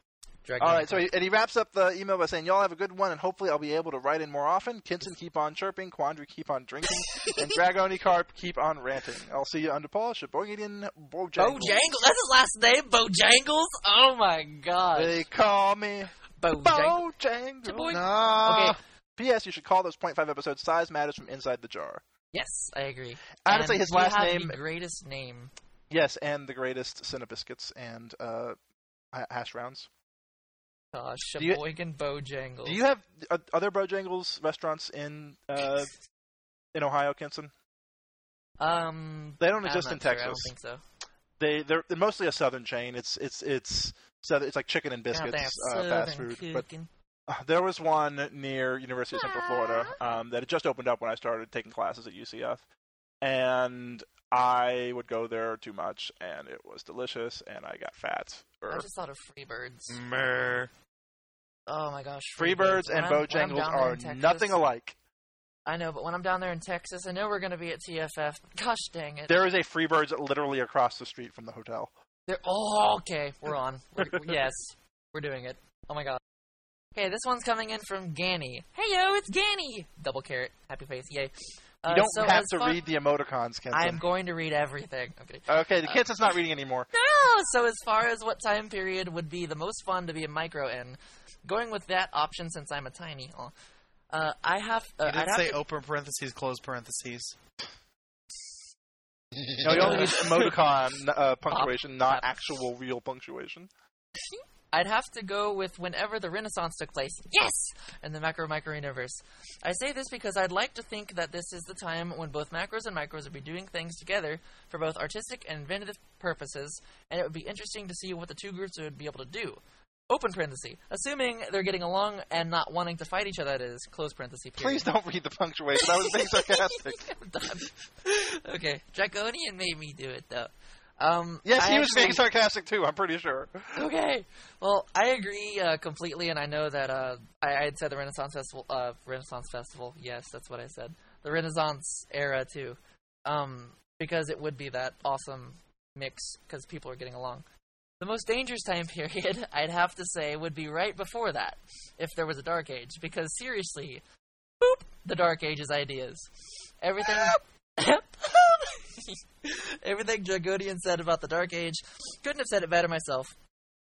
Dragon All right, so he, and he wraps up the email by saying, "Y'all have a good one, and hopefully I'll be able to write in more often. Kenson, keep on chirping. Quandary, keep on drinking, and Dragoni Carp, keep on ranting. I'll see you under Paul Sheboygan Bojangles. Bojangles. That's his last name. Bojangles. Oh my god. They call me Bojangles. Bojangles. Boy- No. Okay. P.S. You should call those .5 episodes "Size Matters" from inside the jar. Yes, I agree. Honestly, And his you last have name, the greatest name. yes, and the greatest Cinnabiscuits and uh, hash rounds. Gosh, Do you- Sheboygan Bojangles. Do you have uh, other Bojangles restaurants in uh, in Ohio, Kenson? Um, They don't exist in sure. Texas. I don't think so. they they're, they're mostly a southern chain. It's it's it's southern, it's like chicken and biscuits uh, fast food. But cooking. uh, there was one near University of Central Florida um, that had just opened up when I started taking classes at UCF, and I would go there too much, and it was delicious, and I got fat. I just thought of Freebirds. mer. Oh my gosh, Freebirds When and Bojangles are Texas- nothing alike. I know, but when I'm down there in Texas, I know we're going to be at TFF. Gosh dang it! There is a Freebirds literally across the street from the hotel. They're, oh, okay, we're on. We're, yes, we're doing it. Oh my god. Okay, this one's coming in from Ganny. Hey yo, it's Ganny! Double carrot, happy face, yay. Uh, You don't so have to far- read the emoticons, Kenson. I am going to read everything. Okay. Okay, the Kenson's not reading anymore. No. So as far as what time period would be the most fun to be a micro in, going with that option since I'm a tiny. Uh, I have. Uh, You I'd didn't say to- open parentheses, close parentheses. No, you only need emoticon uh, punctuation, not Pop. actual real punctuation. I'd have to go with whenever the Renaissance took place. Yes! In the macro micro universe. I say this because I'd like to think that this is the time when both macros and micros would be doing things together for both artistic and inventive purposes, and it would be interesting to see what the two groups would be able to do. Open parenthesis. Assuming they're getting along and not wanting to fight each other, that is. Close parenthesis. Period. Please don't read the punctuation. I was being sarcastic. Okay. Dragonian made me do it, though. Um, Yes, I he was actually- being sarcastic too. I'm pretty sure. Okay. Well, I agree uh, completely, and I know that uh, I, I had said the Renaissance Festival. Uh, Renaissance Festival. Yes, that's what I said. The Renaissance era too, um, because it would be that awesome mix because people are getting along. The most dangerous time period, I'd have to say, would be right before that, if there was a Dark Age. Because seriously, boop, the Dark Age's ideas. Everything. Everything Dragonian said about the Dark Age, couldn't have said it better myself.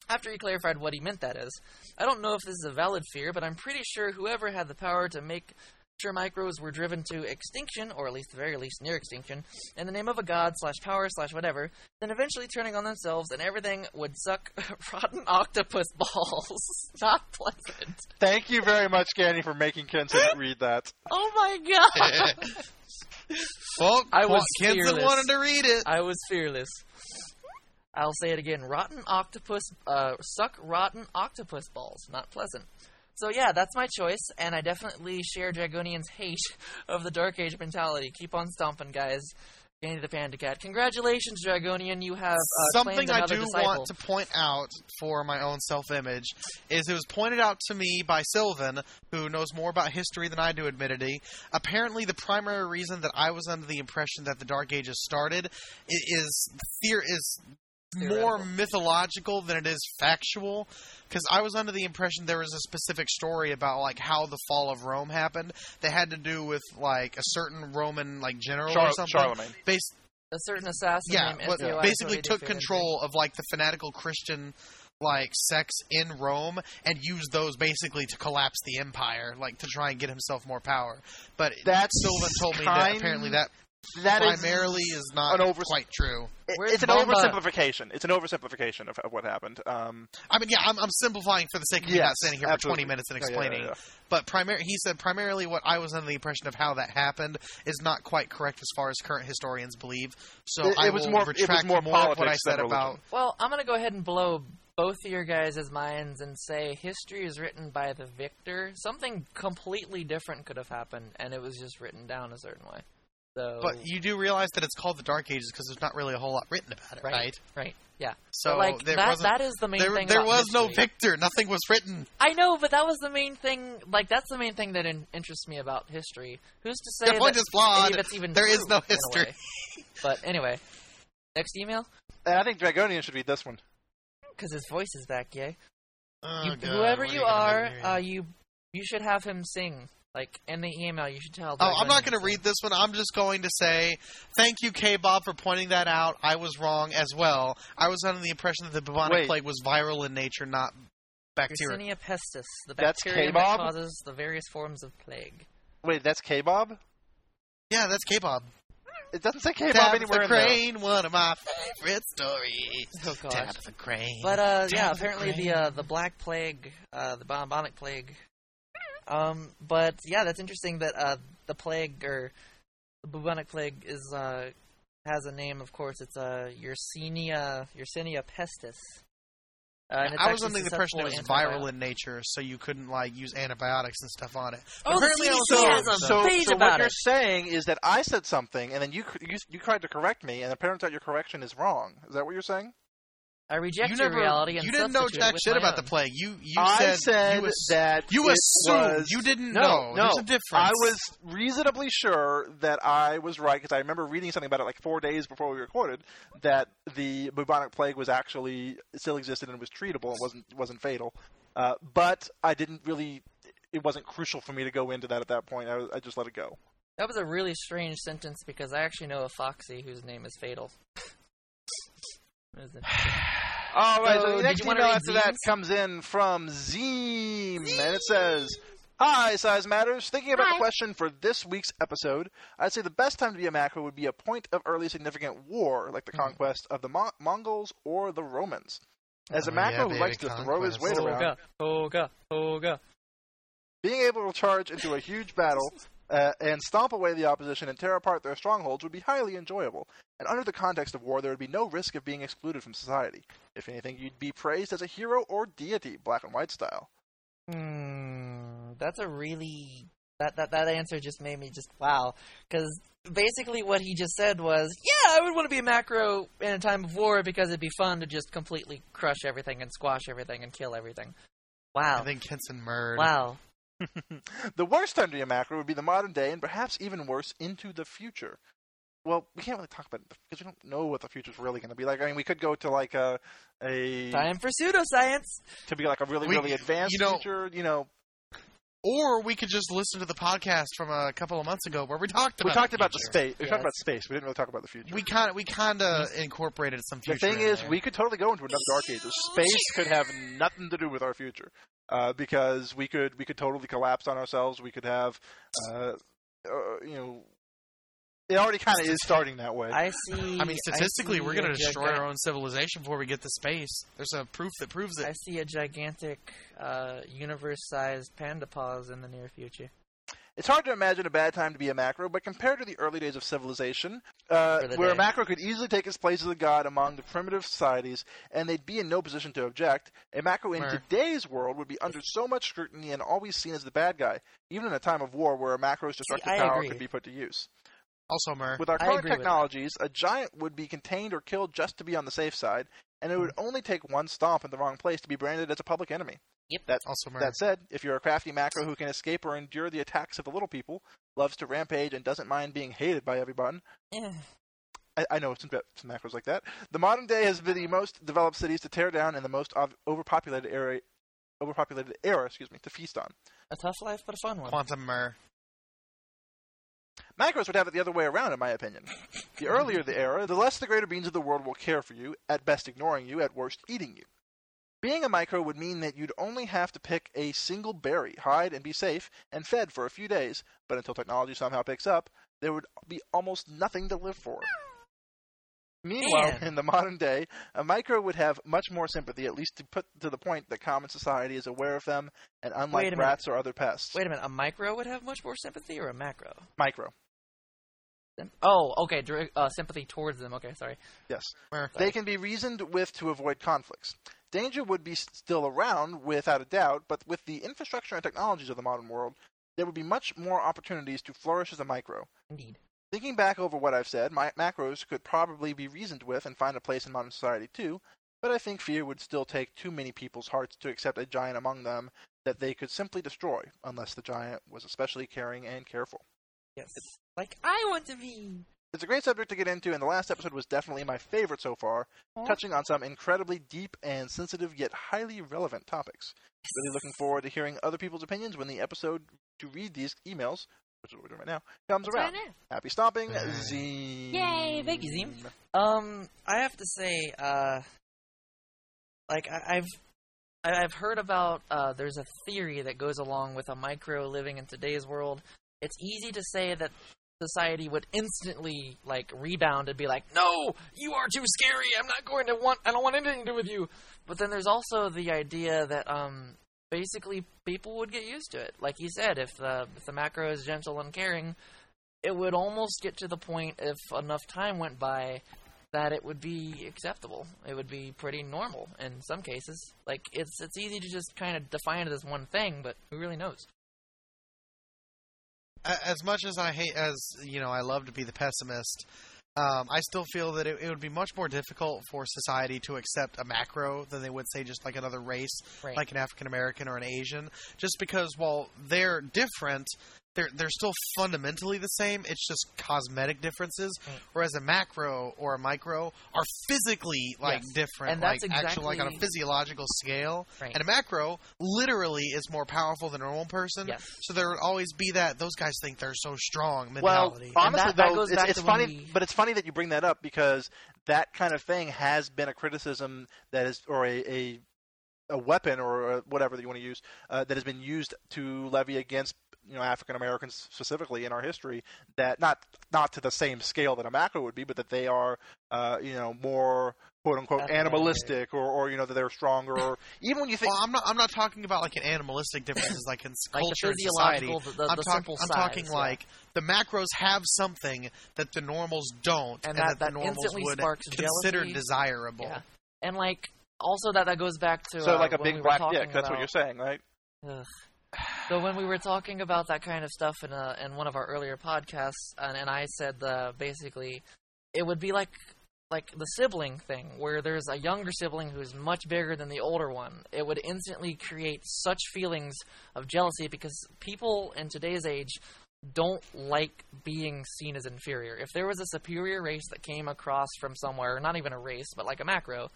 After he clarified what he meant, that is. I don't know if this is a valid fear, but I'm pretty sure whoever had the power to make sure micros were driven to extinction, or at least the very least near extinction, in the name of a god slash power slash whatever, then eventually turning on themselves and everything would suck rotten octopus balls. Not pleasant. Thank you very much, Candy, for making Kenson read that. Oh my god! Well, I was fearless. wanted to read it. I was fearless. I'll say it again. Rotten octopus, uh, suck rotten octopus balls. Not pleasant. So yeah, that's my choice, and I definitely share Dragonian's hate of the Dark Age mentality. Keep on stomping, guys. Danny the Panda Cat. Congratulations, Dragonian. You have uh, Something I do disciple. want to point out for my own self-image is it was pointed out to me by Sylvan, who knows more about history than I do, admittedly. Apparently, the primary reason that I was under the impression that the Dark Ages started is fear is more mythological than it is factual. Because I was under the impression there was a specific story about like how the fall of Rome happened that had to do with like a certain Roman like general Char- or something. Charlemagne. Based a certain assassin yeah, named but Ezio basically took control of like the fanatical Christian like sects in Rome and used those basically to collapse the empire, like to try and get himself more power. But That's Sylvan told me kind- that apparently that That is primarily is, not an over- quite true. it- it's an Bomba? oversimplification. It's an oversimplification of, of what happened. Um, I mean, yeah, I'm, I'm simplifying for the sake of me not Yes, standing here absolutely. for 20 minutes and Yeah, yeah, explaining. yeah, yeah. But primar- he said primarily what I was under the impression of how that happened is not quite correct as far as current historians believe. So It- I it was will more- it was retract more more, of what I politics said than about religion. Well, I'm gonna go ahead and blow both of your guys' minds and say history is written by the victor. Something completely different could have happened, and it was just written down a certain way. So, But you do realize that it's called the Dark Ages because there's not really a whole lot written about it, right, right? right, yeah. So But, like there that, that is the main there thing. there about was no victor. Nothing was written. I know, but that was the main thing. Like that's the main thing that in, interests me about history. Who's to say Your point that is flawed. any of it's even There is true, no history. But anyway, next email and I think Dragonian should read this one. because his voice is back. Yay! Oh, You- God, whoever what you gonna are, uh, you you should have him sing. Like in the email, you should tell. Oh, I'm not going going to read this one. I'm just going to say thank you, K Bob, for pointing that out. I was wrong as well. I was under the impression that the bubonic Wait. plague was viral in nature, not bacterial. Yersinia pestis, the That's bacteria that K-Bob? causes the various forms of plague. Wait, that's K-Bob? Yeah, that's K Bob. It doesn't say K-Bob Tabitha anywhere in there. Crane, one of my favorite stories. Oh gosh. Tabitha Crane. But uh, yeah, Tabitha apparently the uh, the black plague, uh, the bubonic plague. Um, but yeah, that's interesting that uh, the plague or the bubonic plague is uh, has a name. Of course, it's uh, Yersinia Yersinia pestis. Uh, and I was under the impression it was viral in nature, so you couldn't like use antibiotics and stuff on it. Oh, the Apparently I CDC wrong, has a so- So, page so about what you're saying is that I said something, and then you you you tried to correct me, and it turns out your correction is wrong. Is that what you're saying? I reject you your never, reality and you didn't know jack shit my about the own. plague. You you I said, said you ass- that you assumed was- you didn't no, know. No, There's a difference. I was reasonably sure that I was right because I remember reading something about it like four days before we recorded that the bubonic plague was actually still existed and was treatable and wasn't wasn't fatal. Uh, but I didn't really. It wasn't crucial for me to go into that at that point. I, I just let it go. That was a really strange sentence because I actually know a Foxy whose name is Fatal. That was interesting. All right, so, So, the next you email read after that comes in from Zeem, and it says, Hi, Size Matters. Thinking about Hi. the question for this week's episode, I'd say the best time to be a macro would be a point of early significant war, like the Hmm. conquest of the Mo- Mongols or the Romans. As a Oh, macro yeah, who baby, likes to throw his weight conquest. around, Toga, Toga, Toga. being able to charge into a huge battle uh, and stomp away the opposition and tear apart their strongholds would be highly enjoyable. And under the context of war, there would be no risk of being excluded from society. If anything, you'd be praised as a hero or deity, black and white style. Hmm, that's a really that that that answer just made me just wow because basically what he just said was yeah I would want to be a macro in a time of war because it'd be fun to just completely crush everything and squash everything and kill everything. Wow, I think Kenson Murd. wow. the worst time to be a macro would be the modern day, and perhaps even worse, into the future. Well, we can't really talk about it because we don't know what the future's really going to be like. I mean, we could go to like a a Time for pseudoscience. to be like a really We- really advanced you know- future. You know, Or we could just listen to the podcast from a couple of months ago where we talked about we talked the about the space. We Yes. talked about space. We didn't really talk about the future. We kind of we kind of incorporated some future. the thing in is, there. we could totally go into another dark ages. Space could have nothing to do with our future, uh, because we could we could totally collapse on ourselves. We could have, uh, uh, you know, it already kind of is starting that way. I see. I mean, statistically, see we're going to destroy giga- our own civilization before we get to space. There's a proof that proves it. I see a gigantic uh, universe-sized panda paws in the near future. It's hard to imagine a bad time to be a macro, but compared to the early days of civilization, uh, For the where a macro could easily take its place as a god among the primitive societies, and they'd be in no position to object, a macro in Mer. today's world would be under so much scrutiny and always seen as the bad guy, even in a time of war where a macro's destructive I power agree. could be put to use. Also, Mer. With our I current technologies, a giant would be contained or killed just to be on the safe side, and it would hmm. only take one stomp in the wrong place to be branded as a public enemy. Yep, also, Mer. That said, if you're a crafty macro who can escape or endure the attacks of the little people, loves to rampage, and doesn't mind being hated by everyone. I, I know some, some macros like that. The modern day has been the most developed cities to tear down and the most ov- overpopulated area, overpopulated era, excuse me, to feast on. A tough life, but a fun one. Quantum Mer. Macros would have it the other way around, in my opinion. The earlier the era, the less the greater beings of the world will care for you, at best ignoring you, at worst eating you. Being a micro would mean that you'd only have to pick a single berry, hide and be safe, and fed for a few days, but until technology somehow picks up, there would be almost nothing to live for. Meanwhile, Man. in the modern day, a micro would have much more sympathy, at least to put to the point that common society is aware of them, and unlike rats or other pests, Wait a minute, a micro would have much more sympathy, or a macro? micro, Oh, okay, uh, sympathy towards them. Okay, sorry. yes. They can be reasoned with to avoid conflicts. Danger would be still around, without a doubt, but with the infrastructure and technologies of the modern world, there would be much more opportunities to flourish as a micro. Indeed. Thinking back over what I've said, my macros could probably be reasoned with and find a place in modern society too, but I think fear would still take too many people's hearts to accept a giant among them that they could simply destroy, unless the giant was especially caring and careful. Yes. Like I want to be. It's a great subject to get into, and the last episode was definitely my favorite so far, touching on some incredibly deep and sensitive yet highly relevant topics. Really looking forward to hearing other people's opinions when the episode to read these emails, which is what we're doing right now, comes That's around. right. Happy stomping, Hey. Zine. Yay, thank you, Zine. Um, I have to say, uh, like I, I've I've heard about uh, there's a theory that goes along with a micro living in today's world. It's easy to say that society would instantly like rebound and be like, "No, you are too scary. I'm not going to want. I don't want anything to do with you." But then there's also the idea that um, basically people would get used to it. Like you said, if the if the macro is gentle and caring, it would almost get to the point if enough time went by that it would be acceptable. It would be pretty normal in some cases. Like it's it's easy to just kind of define it as one thing, but who really knows? As much as I hate, as you know, I love to be the pessimist. Um, I still feel that it, it would be much more difficult for society to accept a macro than they would say just like another race, Right. like an African American or an Asian. Just because while they're different, they're they're still fundamentally the same. It's just cosmetic differences. Right. Whereas a macro or a micro are physically like Yes. different, And like that's actual like on a physiological scale. Right. And a macro literally is more powerful than a normal person. Yes. So there would always be that those guys think they're so strong mentality. Well, honestly, that- that though, goes it's, it's funny, we- but it's funny that you bring that up because that kind of thing has been a criticism that is, or a, a, a weapon or whatever that you want to use uh, that has been used to levy against you know African Americans specifically in our history. That not not to the same scale that a macro would be, but that they are uh, you know more quote unquote animalistic or, or you know that they're stronger or even when you think well, I'm not. I'm not talking about like an animalistic differences like in s- Like the culture and society. physiological, the, the, I'm, the talk- I'm size, talking yeah. like the macros have something that the normals don't, And and, that- that, that the normals would consider jealousy. desirable. Yeah. And like also that that goes back to so uh, like a big we black dick. That's what you're saying, right? Ugh. So when we were talking about that kind of stuff in a, in one of our earlier podcasts, and, and I said uh, basically it would be like like the sibling thing, where there's a younger sibling who's much bigger than the older one. It would instantly create such feelings of jealousy because people in today's age don't like being seen as inferior. If there was a superior race that came across from somewhere, not even a race, but like a macro,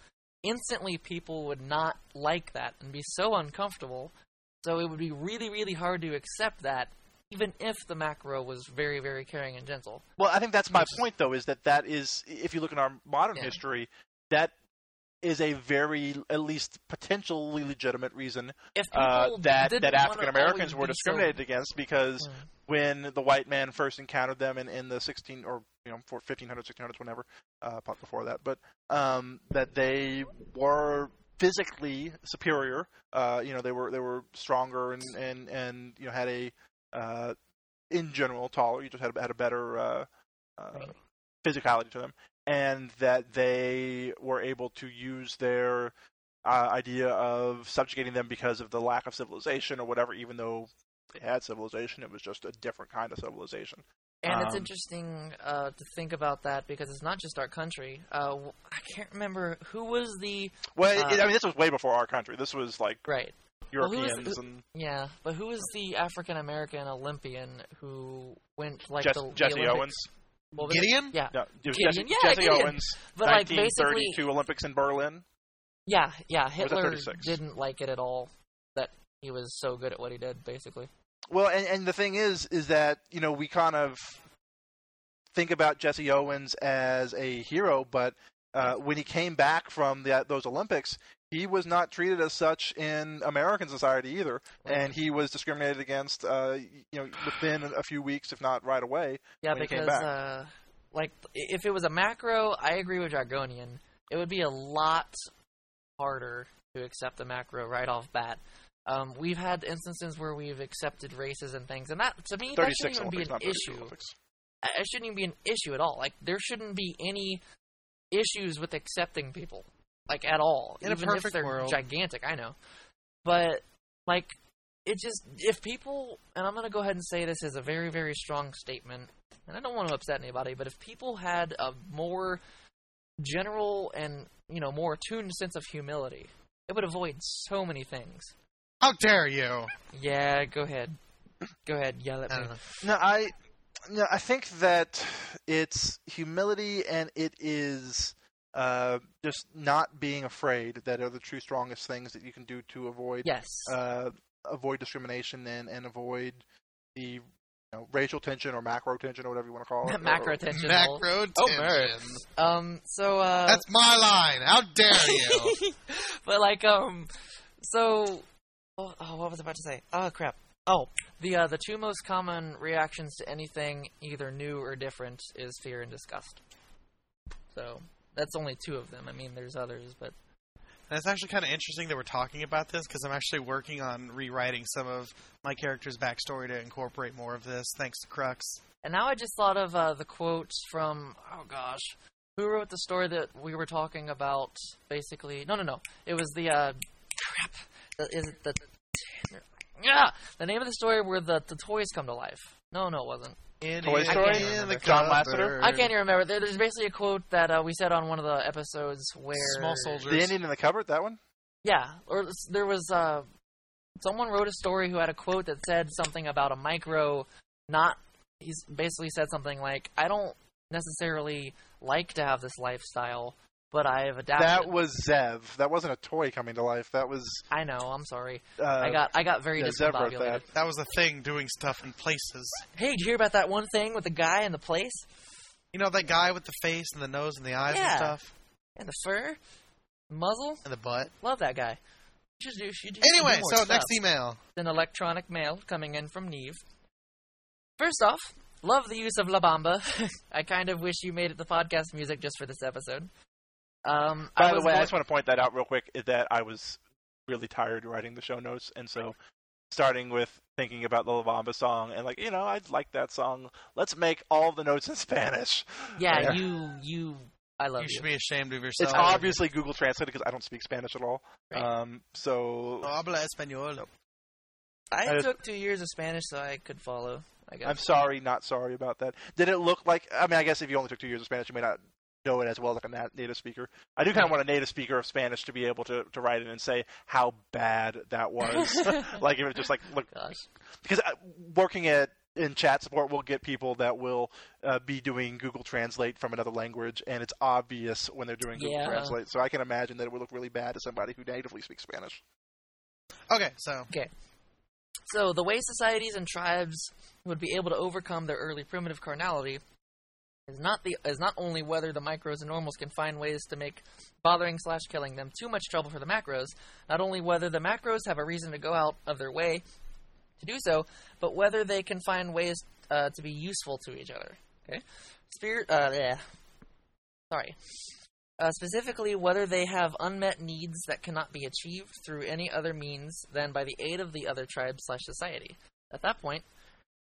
instantly people would not like that and be so uncomfortable. So it would be really, really hard to accept that, even if the macro was very, very caring and gentle. Well, I think that's my point, though, is that that is, if you look in our modern Yeah. history, that is a very, at least potentially legitimate reason If uh, that that African Americans were be so- discriminated against because Mm. when the white man first encountered them in, in the 16 or you know 1500s, 1600s, whenever, uh, before that, but um, that they were physically superior. Uh, you know, they were they were stronger and and and you know had a uh, in general taller. You just had had a better uh, uh, Right. physicality to them, and that they were able to use their uh, idea of subjugating them because of the lack of civilization or whatever. Even though they had civilization, it was just a different kind of civilization. And it's Um, interesting uh, to think about that because it's not just our country. Uh, w- I can't remember who was the Well, Uh, it, I mean, this was way before our country. This was like right. Well, who was- Europeans and Yeah, but who was the African American Olympian who went like Jess, the, the Jesse Olympics- Owens. what was it? Gideon? Yeah, No, it was Gideon, Jesse, yeah, Jesse Gideon. Owens. but like basically, 1932 Olympics in Berlin. yeah, yeah. was Hitler didn't like it at all that he was so good at what he did. Basically, Well, and, and the thing is, is that you know we kind of think about Jesse Owens as a hero, but uh, when he came back from the, those Olympics, he was not treated as such in American society either, and he was discriminated against. Uh, you know, within a few weeks, if not right away. yeah, when he came because uh, like if it was a macro, I agree with Dragonian. It would be a lot harder to accept the macro right off bat. Um, we've had instances where we've accepted races and things, and that to me that shouldn't even be an issue. Olympics. It shouldn't even be an issue at all. Like there shouldn't be any issues with accepting people, like at all. In a even if perfect they're world. gigantic, I know. But like it just if people and I'm gonna go ahead and say this is a very, very strong statement, and I don't want to upset anybody, but if people had a more general and you know more attuned sense of humility, it would avoid so many things. How dare you? Yeah, go ahead. Go ahead, yell at I me. No, I, no, I think that it's humility and it is uh, just not being afraid that are the true strongest things that you can do to avoid Yes. uh, avoid discrimination and, and avoid the you know, racial tension or macro tension or whatever you want to call it. Macro tension. attention. Macro Oh, tension. Um. So. Uh, That's my line. How dare you? but like um so oh, oh, what was I about to say? Oh crap. Oh, the uh, the two most common reactions to anything either new or different is fear and disgust. So that's only two of them. I mean, there's others, but And it's actually kind of interesting that we're talking about this because I'm actually working on rewriting some of my character's backstory to incorporate more of this. Thanks to Crux. and now I just thought of uh, the quotes from oh gosh, who wrote the story that we were talking about? Basically, no, no, no. It was the uh, crap. The, is it the yeah the name of the story where the the toys come to life? No, no, it wasn't. In Toy in Story? in the John cupboard. Lasseter? I can't even remember. There, there's basically a quote that uh, we said on one of the episodes where Small soldiers. The Indian in the cupboard, that one? Yeah, or there was uh, someone wrote a story who had a quote that said something about a micro not. He's basically said something like, "I don't necessarily like to have this lifestyle, but I have adapted." That was Zev. That wasn't a toy coming to life. That was. I know. I'm sorry. Uh, I got I got very yeah, Zev wrote discombobulated. that. That was a thing doing stuff in places. Hey, did you hear about that one thing with the guy in the place You know that guy with the face and the nose and the eyes Yeah. and stuff and the fur, muzzle? and the butt. Love that guy. You should do. You should do Anyway, so stuff. next email. an electronic mail coming in from Neve. First off, love the use of La Bamba. I kind of wish you made it the podcast music just for this episode. Um, By I the was way, I just want to point that out real quick. Is that I was really tired writing the show notes, and so starting with thinking about the La Bamba song and like, you know, I like that song. Let's make all the notes in Spanish. yeah, there. you, you, I love You you. should be ashamed of yourself. It's obviously Google Translated because I don't speak Spanish at all. Right. Um, so No habla español. I I just- took two years of Spanish, so I could follow. I guess. I'm sorry, not sorry about that. Did it look like? I mean, I guess if you only took two years of Spanish, you may not know it as well as like a native speaker. I do kind of want a native speaker of Spanish to be able to to write it and say how bad that was. like if it just like look Gosh. because uh, working at in chat support, we'll get people that will uh, be doing Google Translate from another language, and it's obvious when they're doing Google Yeah. Translate. So I can imagine that it would look really bad to somebody who natively speaks Spanish. Okay, so okay. So the way societies and tribes would be able to overcome their early primitive carnality is not the is not only whether the micros and normals can find ways to make bothering slash killing them too much trouble for the macros, not only whether the macros have a reason to go out of their way to do so, but whether they can find ways uh, to be useful to each other. Okay, spirit. Uh, yeah. Sorry. Uh, specifically, whether they have unmet needs that cannot be achieved through any other means than by the aid of the other tribe slash society. At that point,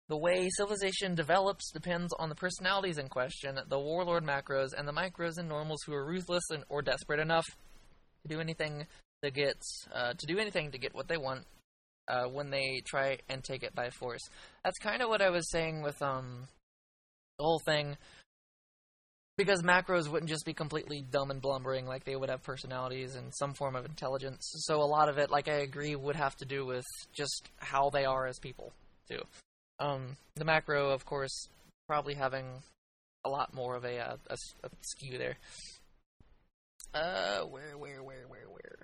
the way civilization develops depends on the personalities in question, the warlord macros, and the micros and normals who are ruthless and, or desperate enough to do anything to get uh, to do anything to get what they want uh, when they try and take it by force. That's kind of what I was saying with um the whole thing. Because macros wouldn't just be completely dumb and blumbering, like they would have personalities and some form of intelligence. So a lot of it, like I agree, would have to do with just how they are as people, too. Um, the macro, of course, probably having a lot more of a, uh, a, a skew there. Uh, where, where, where, where, where?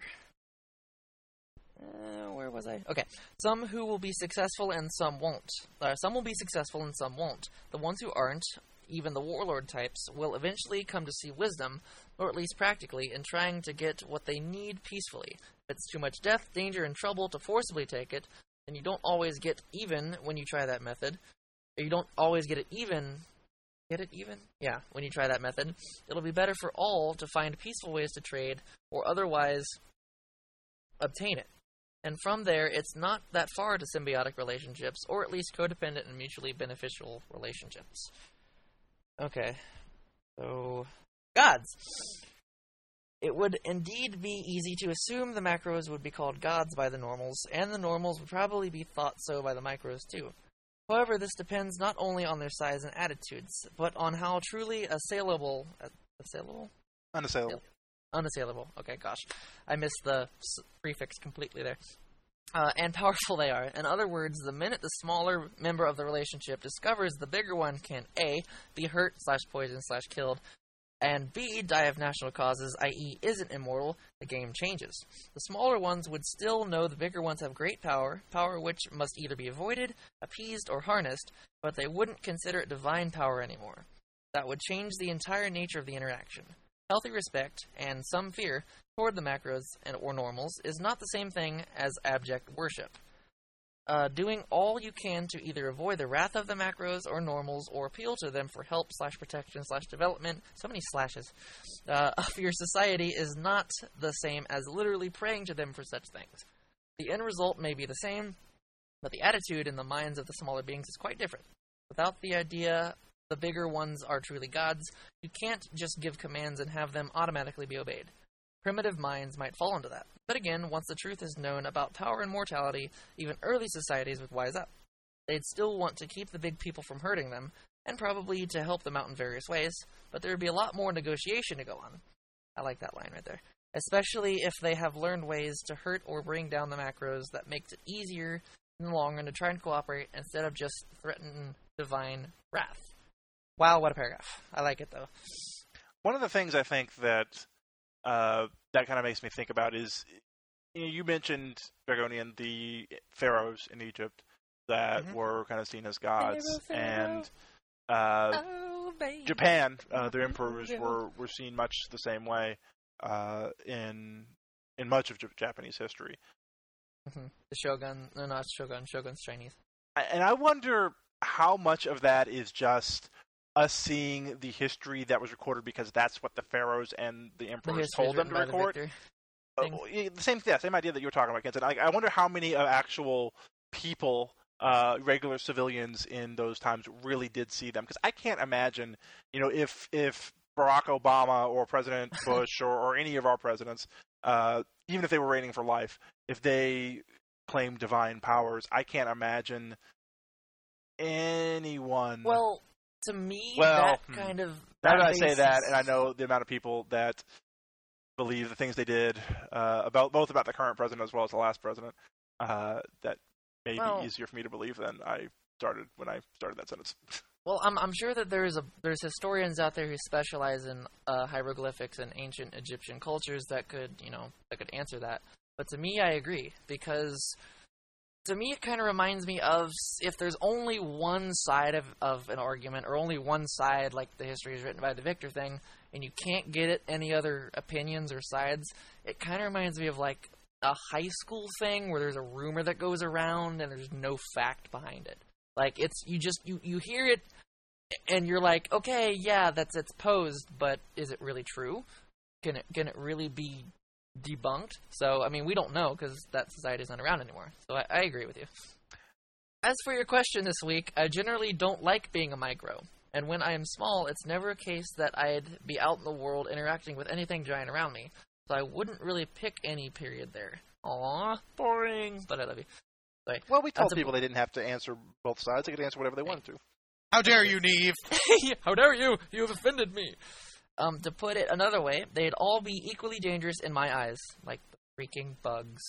Uh, where was I? Okay. Some who will be successful and some won't. Uh, some will be successful and some won't. The ones who aren't, even the warlord types, will eventually come to see wisdom, or at least practically, in trying to get what they need peacefully. If it's too much death, danger, and trouble to forcibly take it, then you don't always get even when you try that method. Or you don't always get it even. Get it even? Yeah, when you try that method. It'll be better for all to find peaceful ways to trade, or otherwise obtain it. And from there, it's not that far to symbiotic relationships, or at least codependent and mutually beneficial relationships. Okay. So, gods. It would indeed be easy to assume the macros would be called gods by the normals, and the normals would probably be thought so by the micros too. However, this depends not only on their size and attitudes, but on how truly assailable. Assailable? Unassailable. Unassailable. Okay, gosh. I missed the s- prefix completely there. Uh, and powerful they are. In other words, the minute the smaller member of the relationship discovers the bigger one can A, be hurt slash poisoned slash killed, and B, die of natural causes, i.e., isn't immortal, the game changes. The smaller ones would still know the bigger ones have great power, power which must either be avoided, appeased, or harnessed, but they wouldn't consider it divine power anymore. That would change the entire nature of the interaction. Healthy respect, and some fear, toward the macros and or normals is not the same thing as abject worship. Uh, doing all you can to either avoid the wrath of the macros or normals or appeal to them for help slash protection slash development. So many slashes. Uh, of your society is not the same as literally praying to them for such things. The end result may be the same but the attitude in the minds of the smaller beings is quite different. Without the idea the bigger ones are truly gods. You can't just give commands and have them automatically be obeyed. Primitive minds might fall into that. But again, once the truth is known about power and mortality, even early societies would wise up. They'd still want to keep the big people from hurting them, and probably to help them out in various ways, but there would be a lot more negotiation to go on. I like that line right there. Especially if they have learned ways to hurt or bring down the macros that makes it easier in the long run to try and cooperate instead of just threaten divine wrath. Wow, what a paragraph! I like it though. One of the things I think that uh, that kind of makes me think about is you, know, you mentioned Dragonian, the pharaohs in Egypt that Mhm. were kind of seen as gods, Pharaoh, and uh, oh. Japan, uh, their emperors Yeah. were were seen much the same way uh, in in much of J- Japanese history. Mhm. The shogun, no, not shogun. Shogun's Chinese. I- and I wonder how much of that is just us seeing the history that was recorded because that's what the pharaohs and the The emperors is told them to by the record. Uh, the same, yeah, same idea that you were talking about, Kenson. I, I wonder how many uh, actual people, uh, regular civilians in those times, really did see them. Because I can't imagine, you know, if if Barack Obama or President Bush or, or any of our presidents, uh, even if they were reigning for life, if they claimed divine powers, I can't imagine anyone. Well, to me, Well, that hmm. kind of. now that I say that, and I know the amount of people that believe the things they did uh, about both about the current president as well as the last president, uh, that may Well- be easier for me to believe than I started when I started that sentence. Well, I'm I'm sure that there's a there's historians out there who specialize in uh, hieroglyphics and ancient Egyptian cultures that could you know that could answer that. But to me, I agree because to me it kind of reminds me of if there's only one side of of an argument or only one side like the history is written by the victor thing, and you can't get it any other opinions or sides. It kind of reminds me of like a high school thing where there's a rumor that goes around and there's no fact behind it. Like it's you just you you hear it and you're like, okay, yeah, that's it's posed, but is it really true? Can it can it really be debunked? So I mean, we don't know because that society is not around anymore. So I, I agree with you. As for your question this week, I generally don't like being a micro. And when I am small, it's never a case that I'd be out in the world interacting with anything giant around me. So I wouldn't really pick any period there. Aw, boring. But I love you. well, we told That's a- people they didn't have to answer both sides; they could answer whatever they wanted to. How dare you, Neve? How dare you? You have offended me. Um, to put it another way, they'd all be equally dangerous in my eyes, like freaking bugs.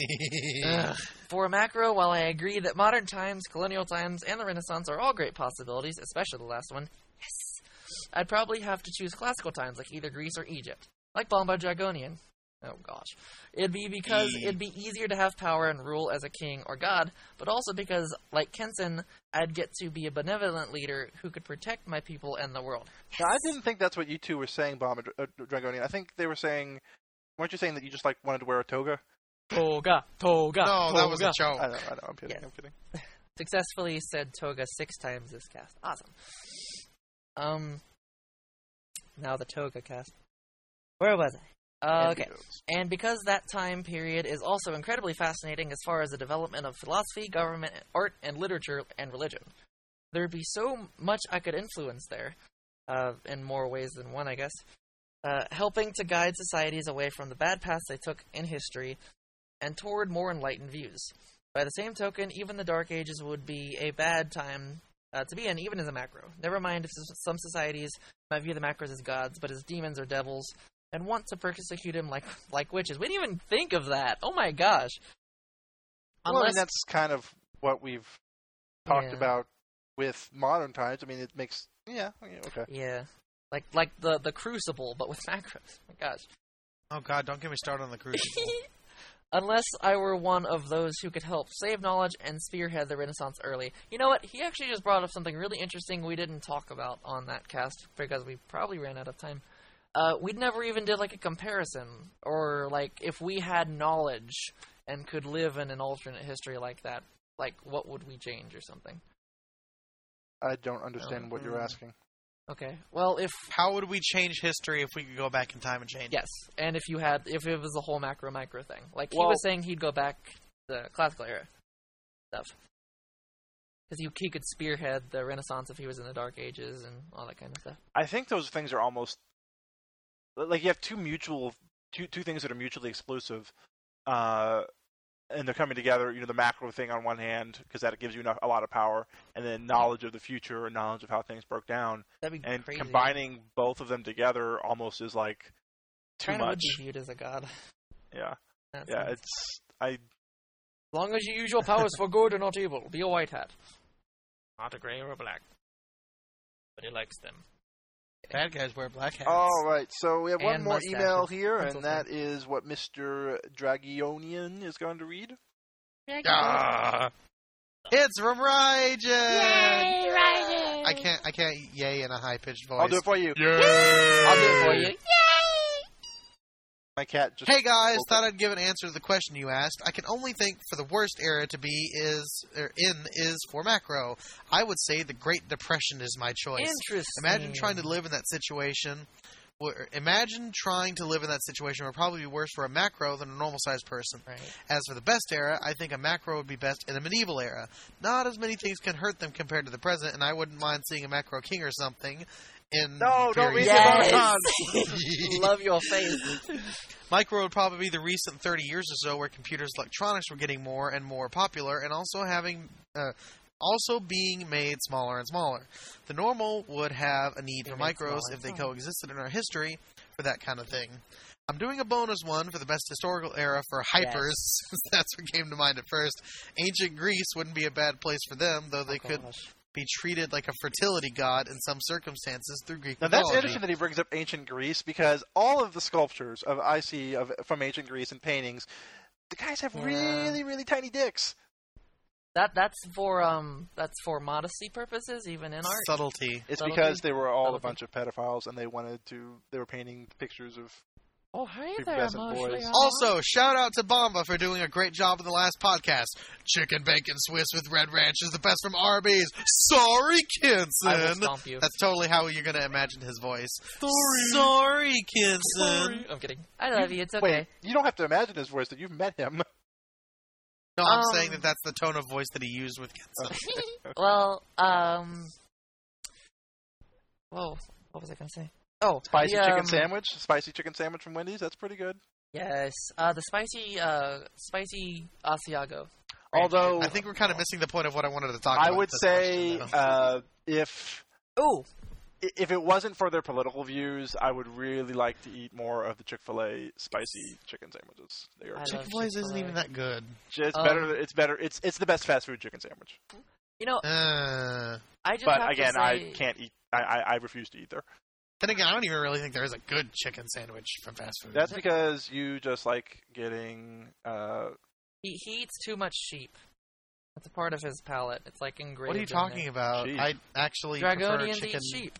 For a macro, while I agree that modern times, colonial times, and the Renaissance are all great possibilities, especially the last one, yes, I'd probably have to choose classical times like either Greece or Egypt, like Bomba Dragonian. Oh gosh. It'd be because it'd be easier to have power and rule as a king or god, but also because, like Kenson, I'd get to be a benevolent leader who could protect my people and the world. Now, I didn't think that's what you two were saying, Bomb and Dra- uh, Dragonian. I think they were saying, weren't you saying that you just like wanted to wear a toga? Toga, toga, no, that was a toga. joke. I know, I know. I'm kidding. Yes. I'm kidding. Successfully said toga six times this cast. Awesome. Um. Now the toga cast. Where was I? Okay. And because that time period is also incredibly fascinating as far as the development of philosophy, government, art, and literature and religion, there'd be so much I could influence there, uh, in more ways than one, I guess. Uh, helping to guide societies away from the bad paths they took in history and toward more enlightened views. By the same token, even the Dark Ages would be a bad time uh, to be in, even as a macro. Never mind if some societies might view the macros as gods, but as demons or devils, and want to persecute him like like witches. We didn't even think of that. Oh my gosh! Well, I mean, Unless that's kind of what we've talked Yeah. about with modern times. I mean, it makes yeah, yeah okay. yeah, like like the the Crucible, but with macros. Oh my gosh! Oh God, don't get me started on the Crucible. Unless I were one of those who could help save knowledge and spearhead the Renaissance early. You know what? He actually just brought up something really interesting we didn't talk about on that cast because we probably ran out of time. Uh, we never even did like a comparison, or like if we had knowledge and could live in an alternate history like that, like what would we change or something? I don't understand what you're Mm. asking. Okay. Well, if How would we change history if we could go back in time and change? it? yes, and if you had, if it was a whole macro micro thing, like he was saying, he'd go back to the classical era stuff, because he he could spearhead the Renaissance if he was in the Dark Ages and all that kind of stuff. I think those things are almost like you have two mutual two two things that are mutually exclusive, uh, and they're coming together. You know, the macro thing on one hand because that gives you enough, a lot of power, and then knowledge of the future and knowledge of how things broke down, That'd be and crazy. combining both of them together almost is like too Kinda would much. be viewed as a god. Yeah, That yeah. sounds- It's I as long as you use your powers for good and not evil, be a white hat. Not a gray or a black. But he likes them. Bad guys wear black hats. All right, so we have one And more mustaches. email here, Pencil and that is what Mr. Dragonian is going to read. Ah. It's from Raijin. Yay, Raijin! I can't. I can't. Yay in a high pitched voice. I'll do it for you. I'll do it for you. My cat just. Hey guys, thought I'd give an answer to the question you asked. I can only think for the worst era to be is or in is for macro. I would say the Great Depression is my choice. Interesting. Imagine trying to live in that situation. Imagine trying to live in that situation would probably be worse for a macro than a normal sized person. Right. As for the best era, I think a macro would be best in a medieval era. Not as many things can hurt them compared to the present, and I wouldn't mind seeing a macro king or something. In No, don't read various- Yes. Love your face. Micro would probably be the recent 30 years or so where computers electronics were getting more and more popular and also having uh, also being made smaller and smaller. The normal would have a need Being for micros smaller if they smaller. coexisted in our history for that kind of thing. I'm doing a bonus one for the best historical era for hypers, since that's what came to mind at first. Ancient Greece wouldn't be a bad place for them, though they could be treated like a fertility god in some circumstances through Greek Now that's interesting that he brings up ancient Greece because all of the sculptures of I see of from ancient Greece and paintings, the guys have Yeah. really really tiny dicks. That that's for um that's for modesty purposes, even in art. Subtlety. It's Subtlety. because they were all a bunch of pedophiles and they wanted to. They were painting pictures of. Oh hey Prepubescent boys. Also, shout out to Bomba for doing a great job in the last podcast. Chicken bacon Swiss with red ranch is the best from Arby's. Sorry, I will Kenson. stomp you. That's totally how you're gonna imagine his voice. Sorry, Kenson. Sorry. I'm kidding. I love you. It's okay. Wait, you don't have to imagine his voice. That you've met him. No, I'm Um, saying that that's the tone of voice that he used with Kenson. well, um, whoa, what was I gonna say? Oh, Spicy the, chicken um, sandwich, spicy chicken sandwich from Wendy's. That's pretty good. Yes, uh, the spicy, uh, spicy Asiago. Although I think we're kind of missing the point of what I wanted to talk I about. I would say question, uh, if Oh, if it wasn't for their political views, I would really like to eat more of the Chick Fil A spicy chicken sandwiches. They are I just, love Chick-fil-A's isn't even that good. it's Um, better. It's better. It's it's the best fast food chicken sandwich. you know, Uh, I just But again, to I can't eat. I, I I refuse to eat there. Then again, I don't even really think there is a good chicken sandwich from fast food. That's because you just like getting. Uh, he, he eats too much sheep. That's a part of his palate. It's like engraved. what are you talking about? Sheep. I actually prefer Dragonians chicken. eat sheep,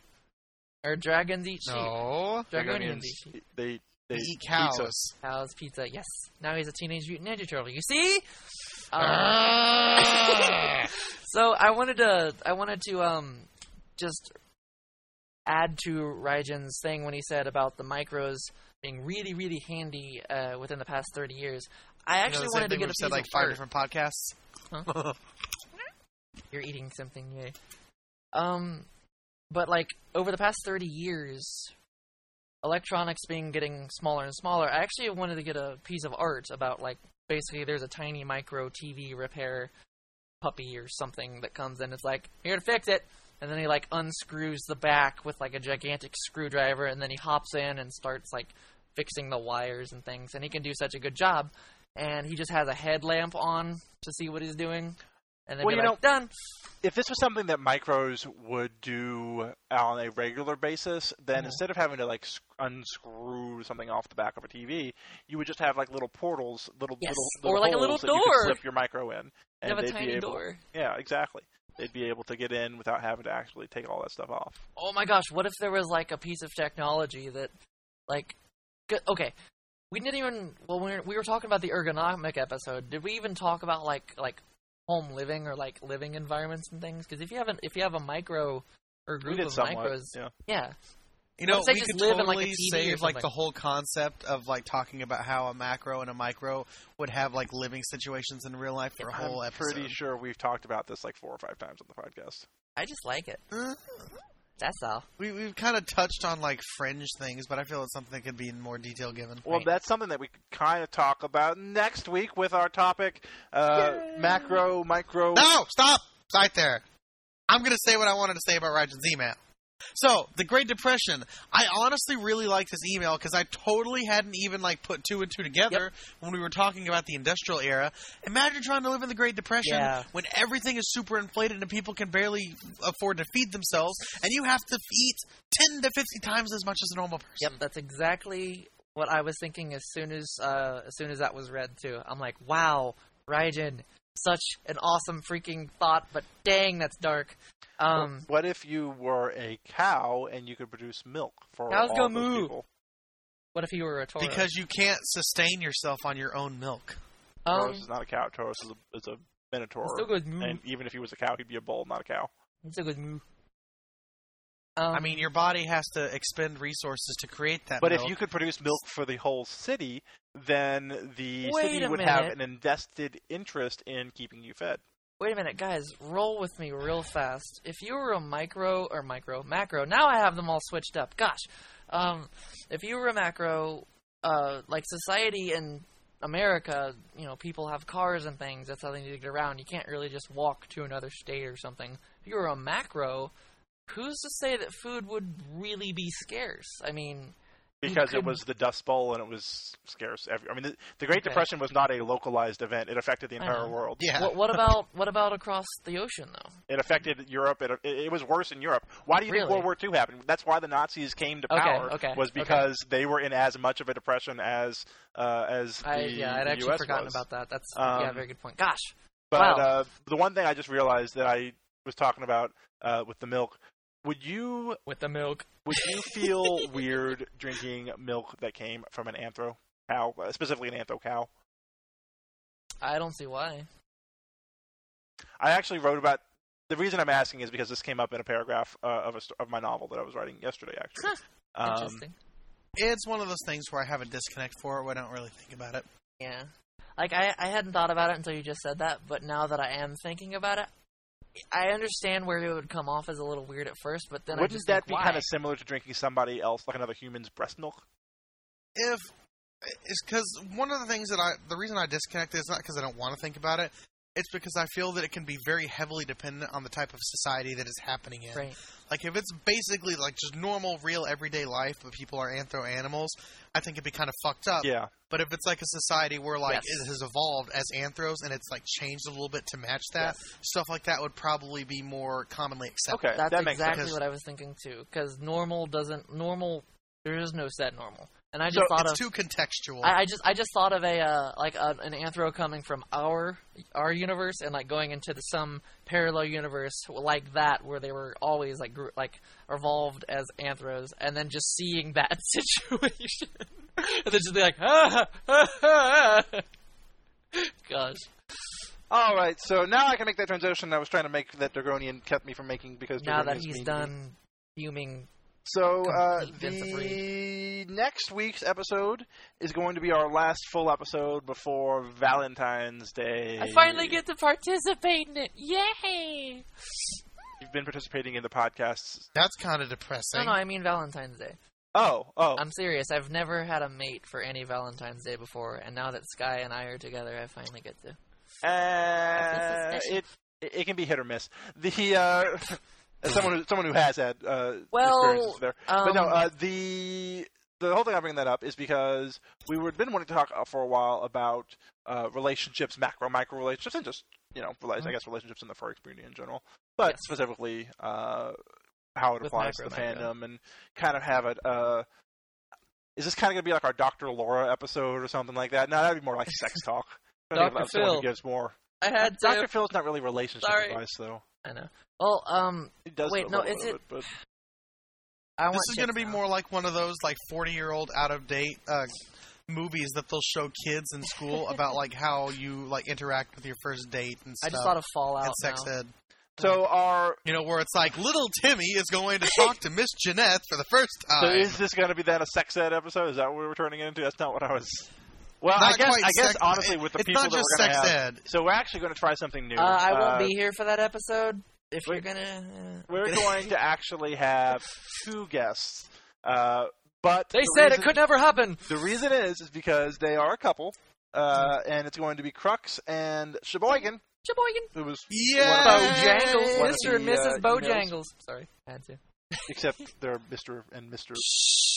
or dragons eat sheep. No, Dragonians eat sheep. They they they eat cows. pizza. Cows, pizza. Yes. Now he's a teenage mutant ninja turtle. You see? Ah! So I wanted to I wanted to um just add to Raijin's thing when he said about the micros being really really handy uh, within the past 30 years. I You know, actually wanted to get a said like of five art. different podcasts. You're eating something, yay. Um but like over the past 30 years electronics being getting smaller and smaller. I actually wanted to get a piece of art about like basically there's a tiny micro TV repair puppy or something that comes in. It's like here to fix it, and then he like unscrews the back with like a gigantic screwdriver, and then he hops in and starts like fixing the wires and things. And he can do such a good job. And he just has a headlamp on to see what he's doing, and then Well, you like, done. if this was something that micros would do on a regular basis, then Mhm. instead of having to like unscrew something off the back of a TV, you would just have like little portals, little Yes, little, or little like a little door you could slip your micro in, You have a tiny able. door. Yeah, exactly. They'd be able to get in without having to actually take all that stuff off. Oh my gosh, what if there was like a piece of technology that, like, okay, we didn't even. Well, we were, we were talking about the ergonomic episode. Did we even talk about like like home living or like living environments and things? Because if you have an if you have a micro or group of somewhat. micros, Yeah. yeah, You know, Let's we could live in, like, a totally TV save like the whole concept of like talking about how a macro and a micro would have like living situations in real life for a whole I'm episode. pretty sure we've talked about this like four or five times on the podcast. I just like it. Uh, That's all. we we've kind of touched on like fringe things, but I feel it's something that could be in more detail given. Well, Right. that's something that we could kind of talk about next week with our topic uh, macro, micro. No, stop right there. I'm gonna say what I wanted to say about Rajan's email. So the Great Depression. I honestly really like this email because I totally hadn't even like put two and two together when we were talking about the industrial era. Imagine trying to live in the Great Depression Yeah. when everything is super inflated and people can barely afford to feed themselves, and you have to eat ten to fifty times as much as a normal person. Yep, that's exactly what I was thinking as soon as uh, as soon as that was read too. I'm like, wow, Raijin, such an awesome freaking thought, but dang, that's dark. Um, what if you were a cow and you could produce milk for Cows all go those moo. people? what if you were a Toro? Because you can't sustain yourself on your own milk. um, Taurus is not a cow. Taurus is a, is a minotaur. still goes moo. and even if he was a cow, he'd be a bull, not a cow. It still goes moo. Um, I mean, your body has to expend resources to create that. But milk. if you could produce milk for the whole city, then the Wait city a would have an invested interest in keeping you fed. Wait a minute, guys, roll with me real fast. If you were a micro or micro macro, now I have them all switched up. Gosh, um, if you were a macro, uh, like society in America, you know, people have cars and things. That's how they need to get around. You can't really just walk to another state or something. If you were a macro, who's to say that food would really be scarce? I mean, Because it was the Dust Bowl and it was scarce. Every, I mean, the, the Great Okay. Depression was not a localized event. It affected the entire world. yeah, what, what about what about across the ocean though? It affected Europe. It, it, it was worse in Europe. Why do you think World War II happened? That's why the Nazis came to Okay, power. okay, was okay. because they were in as much of a depression as uh, as the, I yeah, I'd the actually US forgotten was. about that. That's yeah, Um, very good point. Gosh, But Wow. uh, the one thing I just realized that I was talking about uh, with the milk, would you with the milk. would you feel weird drinking milk that came from an anthro cow, uh, specifically an anthro cow? I don't see why. I actually wrote about. The reason I'm asking is because this came up in a paragraph uh, of a, of my novel that I was writing yesterday. Actually, um, Interesting. it's one of those things where I have a disconnect for it. Where I don't really think about it. Yeah. Like I I hadn't thought about it until you just said that, but now that I am thinking about it, I understand where it would come off as a little weird at first, but then I wouldn't just that think, be why? kind of similar to drinking somebody else, like another human's breast milk? if it's because one of the things that I the reason I disconnect is not because I don't want to think about it. It's because I feel that it can be very heavily dependent on the type of society that is happening in. right? Like if it's basically like just normal, real, everyday life, but people are anthro animals, I think it'd be kind of fucked up. Yeah. But if it's like a society where like Yes. it has evolved as anthros and it's like changed a little bit to match that, stuff like that would probably be more commonly accepted. Okay, That's that makes exactly sense. what I was thinking too. Because normal doesn't normal. There is no set normal, and I just So thought It's of. too contextual. I, I just I just thought of a uh, like a, an anthro coming from our our universe and like going into the, some parallel universe like that where they were always like gr- like evolved as anthros and then just seeing that situation and then just be like ah, ah, ah, ah. gosh All right, so now I can make that transition I was trying to make that Dragonian kept me from making because now that he's mean to me. done fuming So uh, the next week's episode is going to be our last full episode before Valentine's Day. I finally get to participate in it yay You've been participating in the podcasts. That's kind of depressing. no no I mean Valentine's Day Oh, oh. I'm serious I've never had a mate for any Valentine's Day before and now that Sky and I are together I finally get to Uh, it it can be hit or miss. The uh, as someone who, someone who has had uh, Well, experiences there, but no, um, uh, the the whole thing I bring that up is because we were been wanting to talk uh, for a while about uh, relationships, macro, micro relationships, and just you know, rela- I guess relationships in the furry community in general, but Yes. specifically uh, how it With applies to the fandom and kind of have it. Uh, is this kind of going to be like our Dr. Laura episode or something like that? No, that'd be more like sex talk. Dr. about someone who Phil. gives more. I had to Dr. Phil's not really relationship Sorry. advice, though. I know well um He does Wait, no, little is bit it- of but I this is going to be more like one of those like 40 year old out of date uh, movies that they'll show kids in school about like how you like interact with your first date and stuff. I just thought of Fallout and sex now. ed. so our You know, where it's like little Timmy is going to talk to Miss Jeanette for the first time. so time. is this going to be then a sex ed episode? Is that what we were turning it into? That's not what I was. Well, I guess I guess sex- honestly with the it's people not that just we're going sex to have. ed. So we're actually going to try something new. Uh, I won't Uh, be here for that episode. If we- you're gonna, uh, We're gonna- going to actually have two guests, uh, but They the said reason- it could never happen. The reason is is because they are a couple, uh, and it's going to be Crux and Sheboygan, Sheboygan. who was Yeah. Bojangles, One of Mr. and Mrs. uh, emails. Bojangles. Sorry, I had to. except they're Mister and Mister.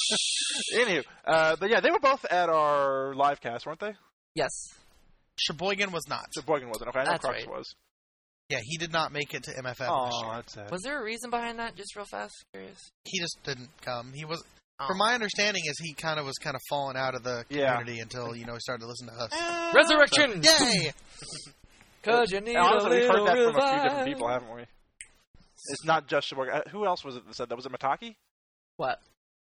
Anywho, uh, but yeah, they were both at our live cast, weren't they? Yes. Sheboygan was not. So Boygan wasn't. Okay, I know That's Crux right. was. Yeah, he did not make it to MFF Oh, that's sad. Was there a reason behind that? Just real fast, curious. He just didn't come. He was, Oh. from my understanding, is he kind of was kind of falling out of the Yeah. community until you know he started to listen to us. Resurrection. Yay! Cause you need Honestly, a we've heard little that from a few different people, haven't we? It's not just Sheboygan. Uh, Who else was it that said that? Was it Mataki? What?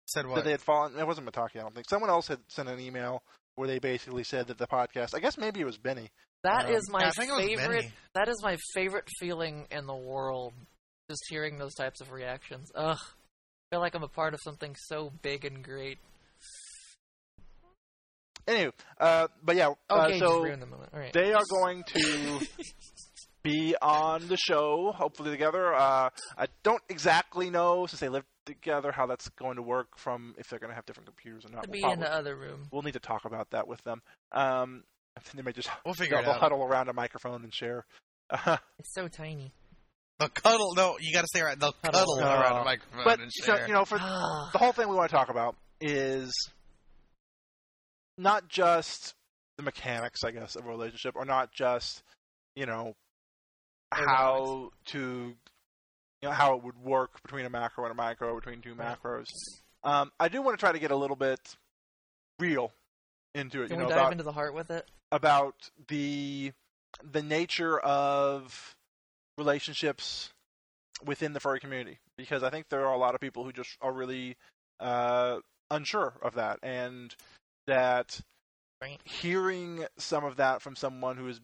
Said That what? they had fallen. It wasn't Mataki, I don't think. Someone else had sent an email where they basically said that the podcast. I guess maybe it was Benny. That Um, is my Yeah, I think it was favorite. Benny. That is my favorite feeling in the world. Just hearing those types of reactions. Ugh. I feel like I'm a part of something so big and great. Anyway, uh, but yeah. uh, Okay, so the moment. All right. they are going to be on the show, hopefully together. Uh, I don't exactly know since they live together how that's going to work. From if they're going to have different computers or not. to We'll be probably- in the other room. We'll need to talk about that with them. Um, they may just We'll figure they'll it out. huddle around a microphone and share. It's so tiny. They'll cuddle. No, you got to say right. They'll Cuddle. cuddle around a microphone but and so, you know, for Ah. the whole thing we want to talk about is not just the mechanics, I guess, of a relationship, or not just you know how to you know how it would work between a macro and a micro, between two macros. Um, I do want to try to get a little bit real into it. Can you we know dive about into the heart with it? About the the nature of relationships within the furry community because I think there are a lot of people who just are really uh, unsure of that and that Right. hearing some of that from someone who has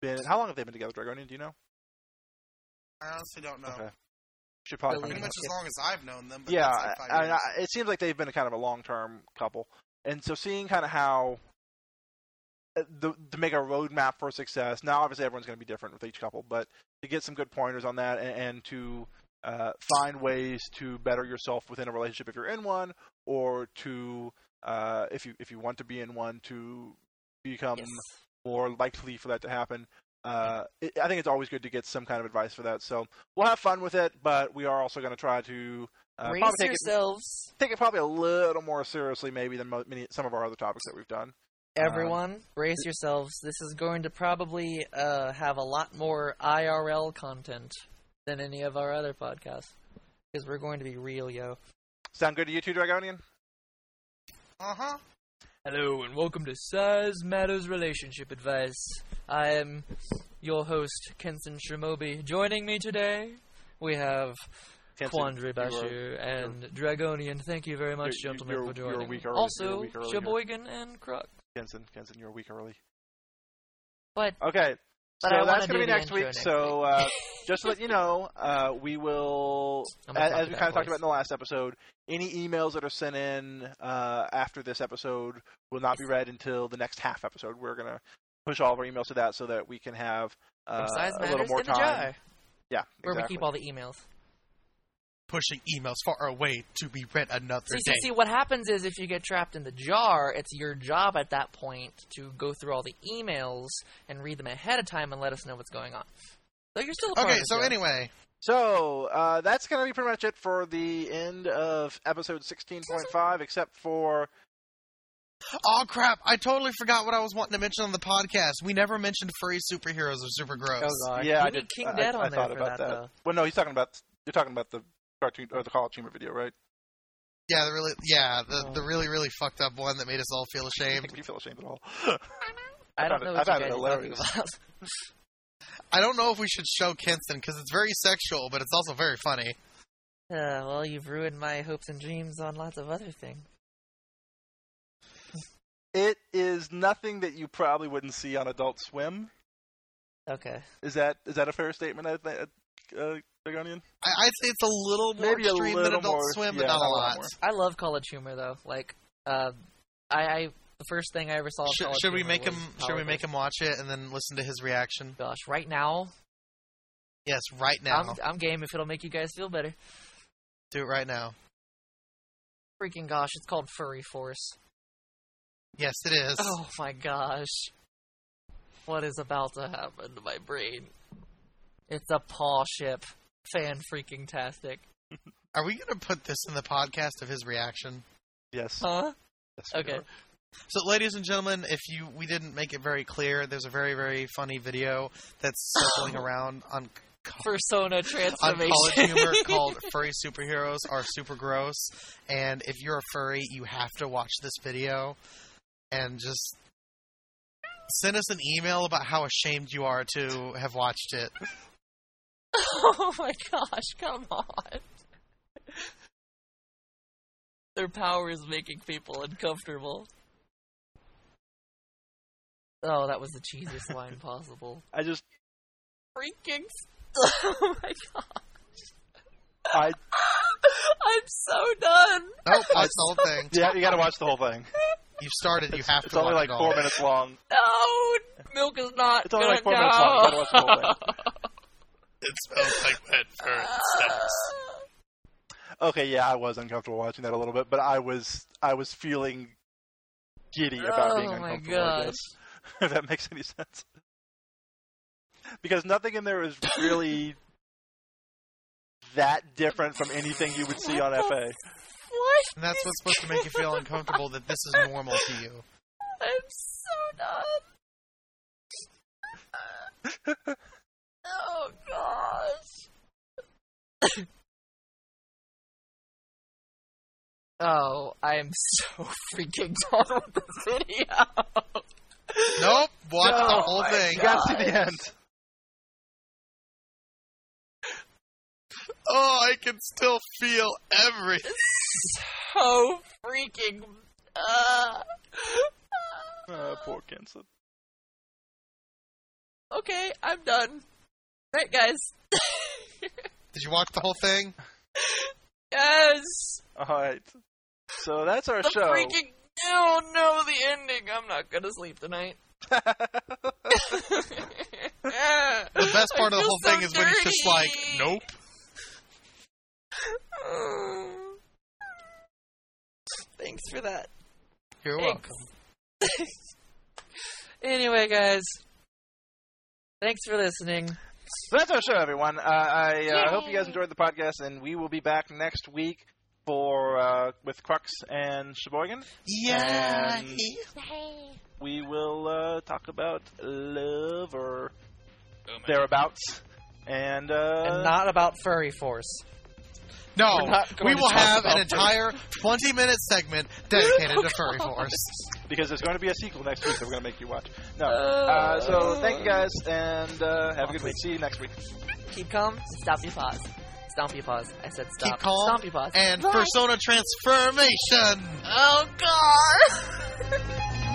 been how long have they been together Dragonian do you know I honestly don't know. Okay. should probably Really find Pretty much as long as I've known them. But yeah, like I, I, it seems like they've been a kind of a long-term couple, and so seeing kind of how the, to make a roadmap for success. Now, obviously, everyone's going to be different with each couple, but to get some good pointers on that and, and to uh, find ways to better yourself within a relationship if you're in one, or to uh, if you if you want to be in one to become Yes. more likely for that to happen. Uh, it, I think it's always good to get some kind of advice for that. So we'll have fun with it, but we are also going to try to uh, probably take it, take it probably a little more seriously, maybe than mo- many, some of our other topics that we've done. Everyone. brace yourselves. This is going to probably uh, have a lot more IRL content than any of our other podcasts because we're going to be real, yo. Sound good to you too, Dragonian? Uh huh. Hello and welcome to Size Matters Relationship Advice. I am your host, Kenson Shimobi. Joining me today, we have Kenson, Quandary you are- Bashir and Dragonian. Thank you very much, you're- gentlemen, you're- for joining. You're a also, week early here. Sheboygan and Crux. Kenson, Kenson, you're a week early. But Okay, But so that's going to be next week. next so uh, just to let you know, uh, we will, as, as we kind of talked about in the last episode, any emails that are sent in uh, after this episode will not be read until the next half episode. We're going to push all of our emails to that so that we can have uh, a little more time. Yeah, where we keep all the emails. Pushing emails far away to be read another See, day. see, see, what happens is if you get trapped in the jar, it's your job at that point to go through all the emails and read them ahead of time and let us know what's going on. So you're still a part Okay, of the so show. anyway, So uh, that's going to be pretty much it for the end of episode 16.5, except for oh crap! I totally forgot what I was wanting to mention on the podcast. We never mentioned furry superheroes or super gross. Oh god, yeah, we I need did. King I, Dead I, on I there thought for about that, that. Well, no, he's talking about you're talking about the cartoon or the college humor video, right? Yeah, the really, yeah, the Oh. the really really fucked up one that made us all feel ashamed. Make me feel ashamed at all. I don't know it- what I you found it guys are talking hilarious. about. I don't know if we should show Kenson because it's very sexual, but it's also very funny. Uh, well, you've ruined my hopes and dreams on lots of other things. It is nothing that you probably wouldn't see on Adult Swim. Okay. Is that is that a fair statement, I think, uh, Dragonian? I, I'd say it's a little more Maybe a extreme than Adult more- Swim, yeah, but not a lot lot. more. I love college humor though. Like, uh, I, I the first thing I ever saw. Should, should we Humor make him? was Should we make him watch it and then listen to his reaction? Gosh, right now, Yes, right now. I'm, I'm game if it'll make you guys feel better. Do it right now. Freaking gosh, it's called Furry Force. Yes, it is. Oh my gosh. What is about to happen to my brain? It's a paw ship. Fan freaking tastic. Are we going to put this in the podcast of his reaction? Yes. Huh? Yes, we Okay. are. So, ladies and gentlemen, if you we didn't make it very clear, there's a very very funny video that's circling around on Persona on transformation. College Humor called "Furry Superheroes Are Super Gross," and if you're a furry, you have to watch this video and just send us an email about how ashamed you are to have watched it. oh my gosh, come on. Their power is making people uncomfortable. Oh, that was the cheesiest line possible. I just Freaking. Oh my god. I I'm so done. Nope, watch the whole thing. yeah, you got to watch the whole thing. You've started. You have It's to only watch like it four minutes long. No, milk is not. It's only gonna like four go. minutes long. It smells like wet fur Okay, yeah, I was uncomfortable watching that a little bit, but I was I was feeling giddy about being Oh my uncomfortable. I guess, if that makes any sense. Because nothing in there is really that different from anything you would see on FA. What? And that's what's supposed to make you feel uncomfortable that this is normal to you. I'm so done. oh gosh. oh, I am so freaking done with this video. Nope, watch No, the whole thing. You gotta the end. Oh, I can still feel everything. so freaking. Uh, Uh, poor Kenson. okay, I'm done. Right, guys. Did you watch the whole thing? yes. Alright. So that's our The show. freaking. Oh no, the ending. I'm not gonna sleep tonight. The best part of the whole thing is when he's just like, nope. Thanks for that. You're Thanks. welcome. Anyway, guys. Thanks for listening. So that's our show, everyone. Uh, I uh, hope you guys enjoyed the podcast, and we will be back next week for uh, with Crux and Sheboygan. Yeah. And we will uh, talk about love or thereabouts, and, uh, and not about Furry Force. No, We're not going we to will have an entire 20 minute segment dedicated to Furry Force. because there's going to be a sequel next week that we're going to make you watch. No, uh, so thank you guys, and uh, have a good week. See you next week. Keep calm and stop your paws. Stomp your paws. I said stop. Keep calm Stomp your paws. and Bye. persona transformation. Oh god!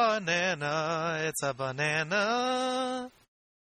Banana, it's a banana.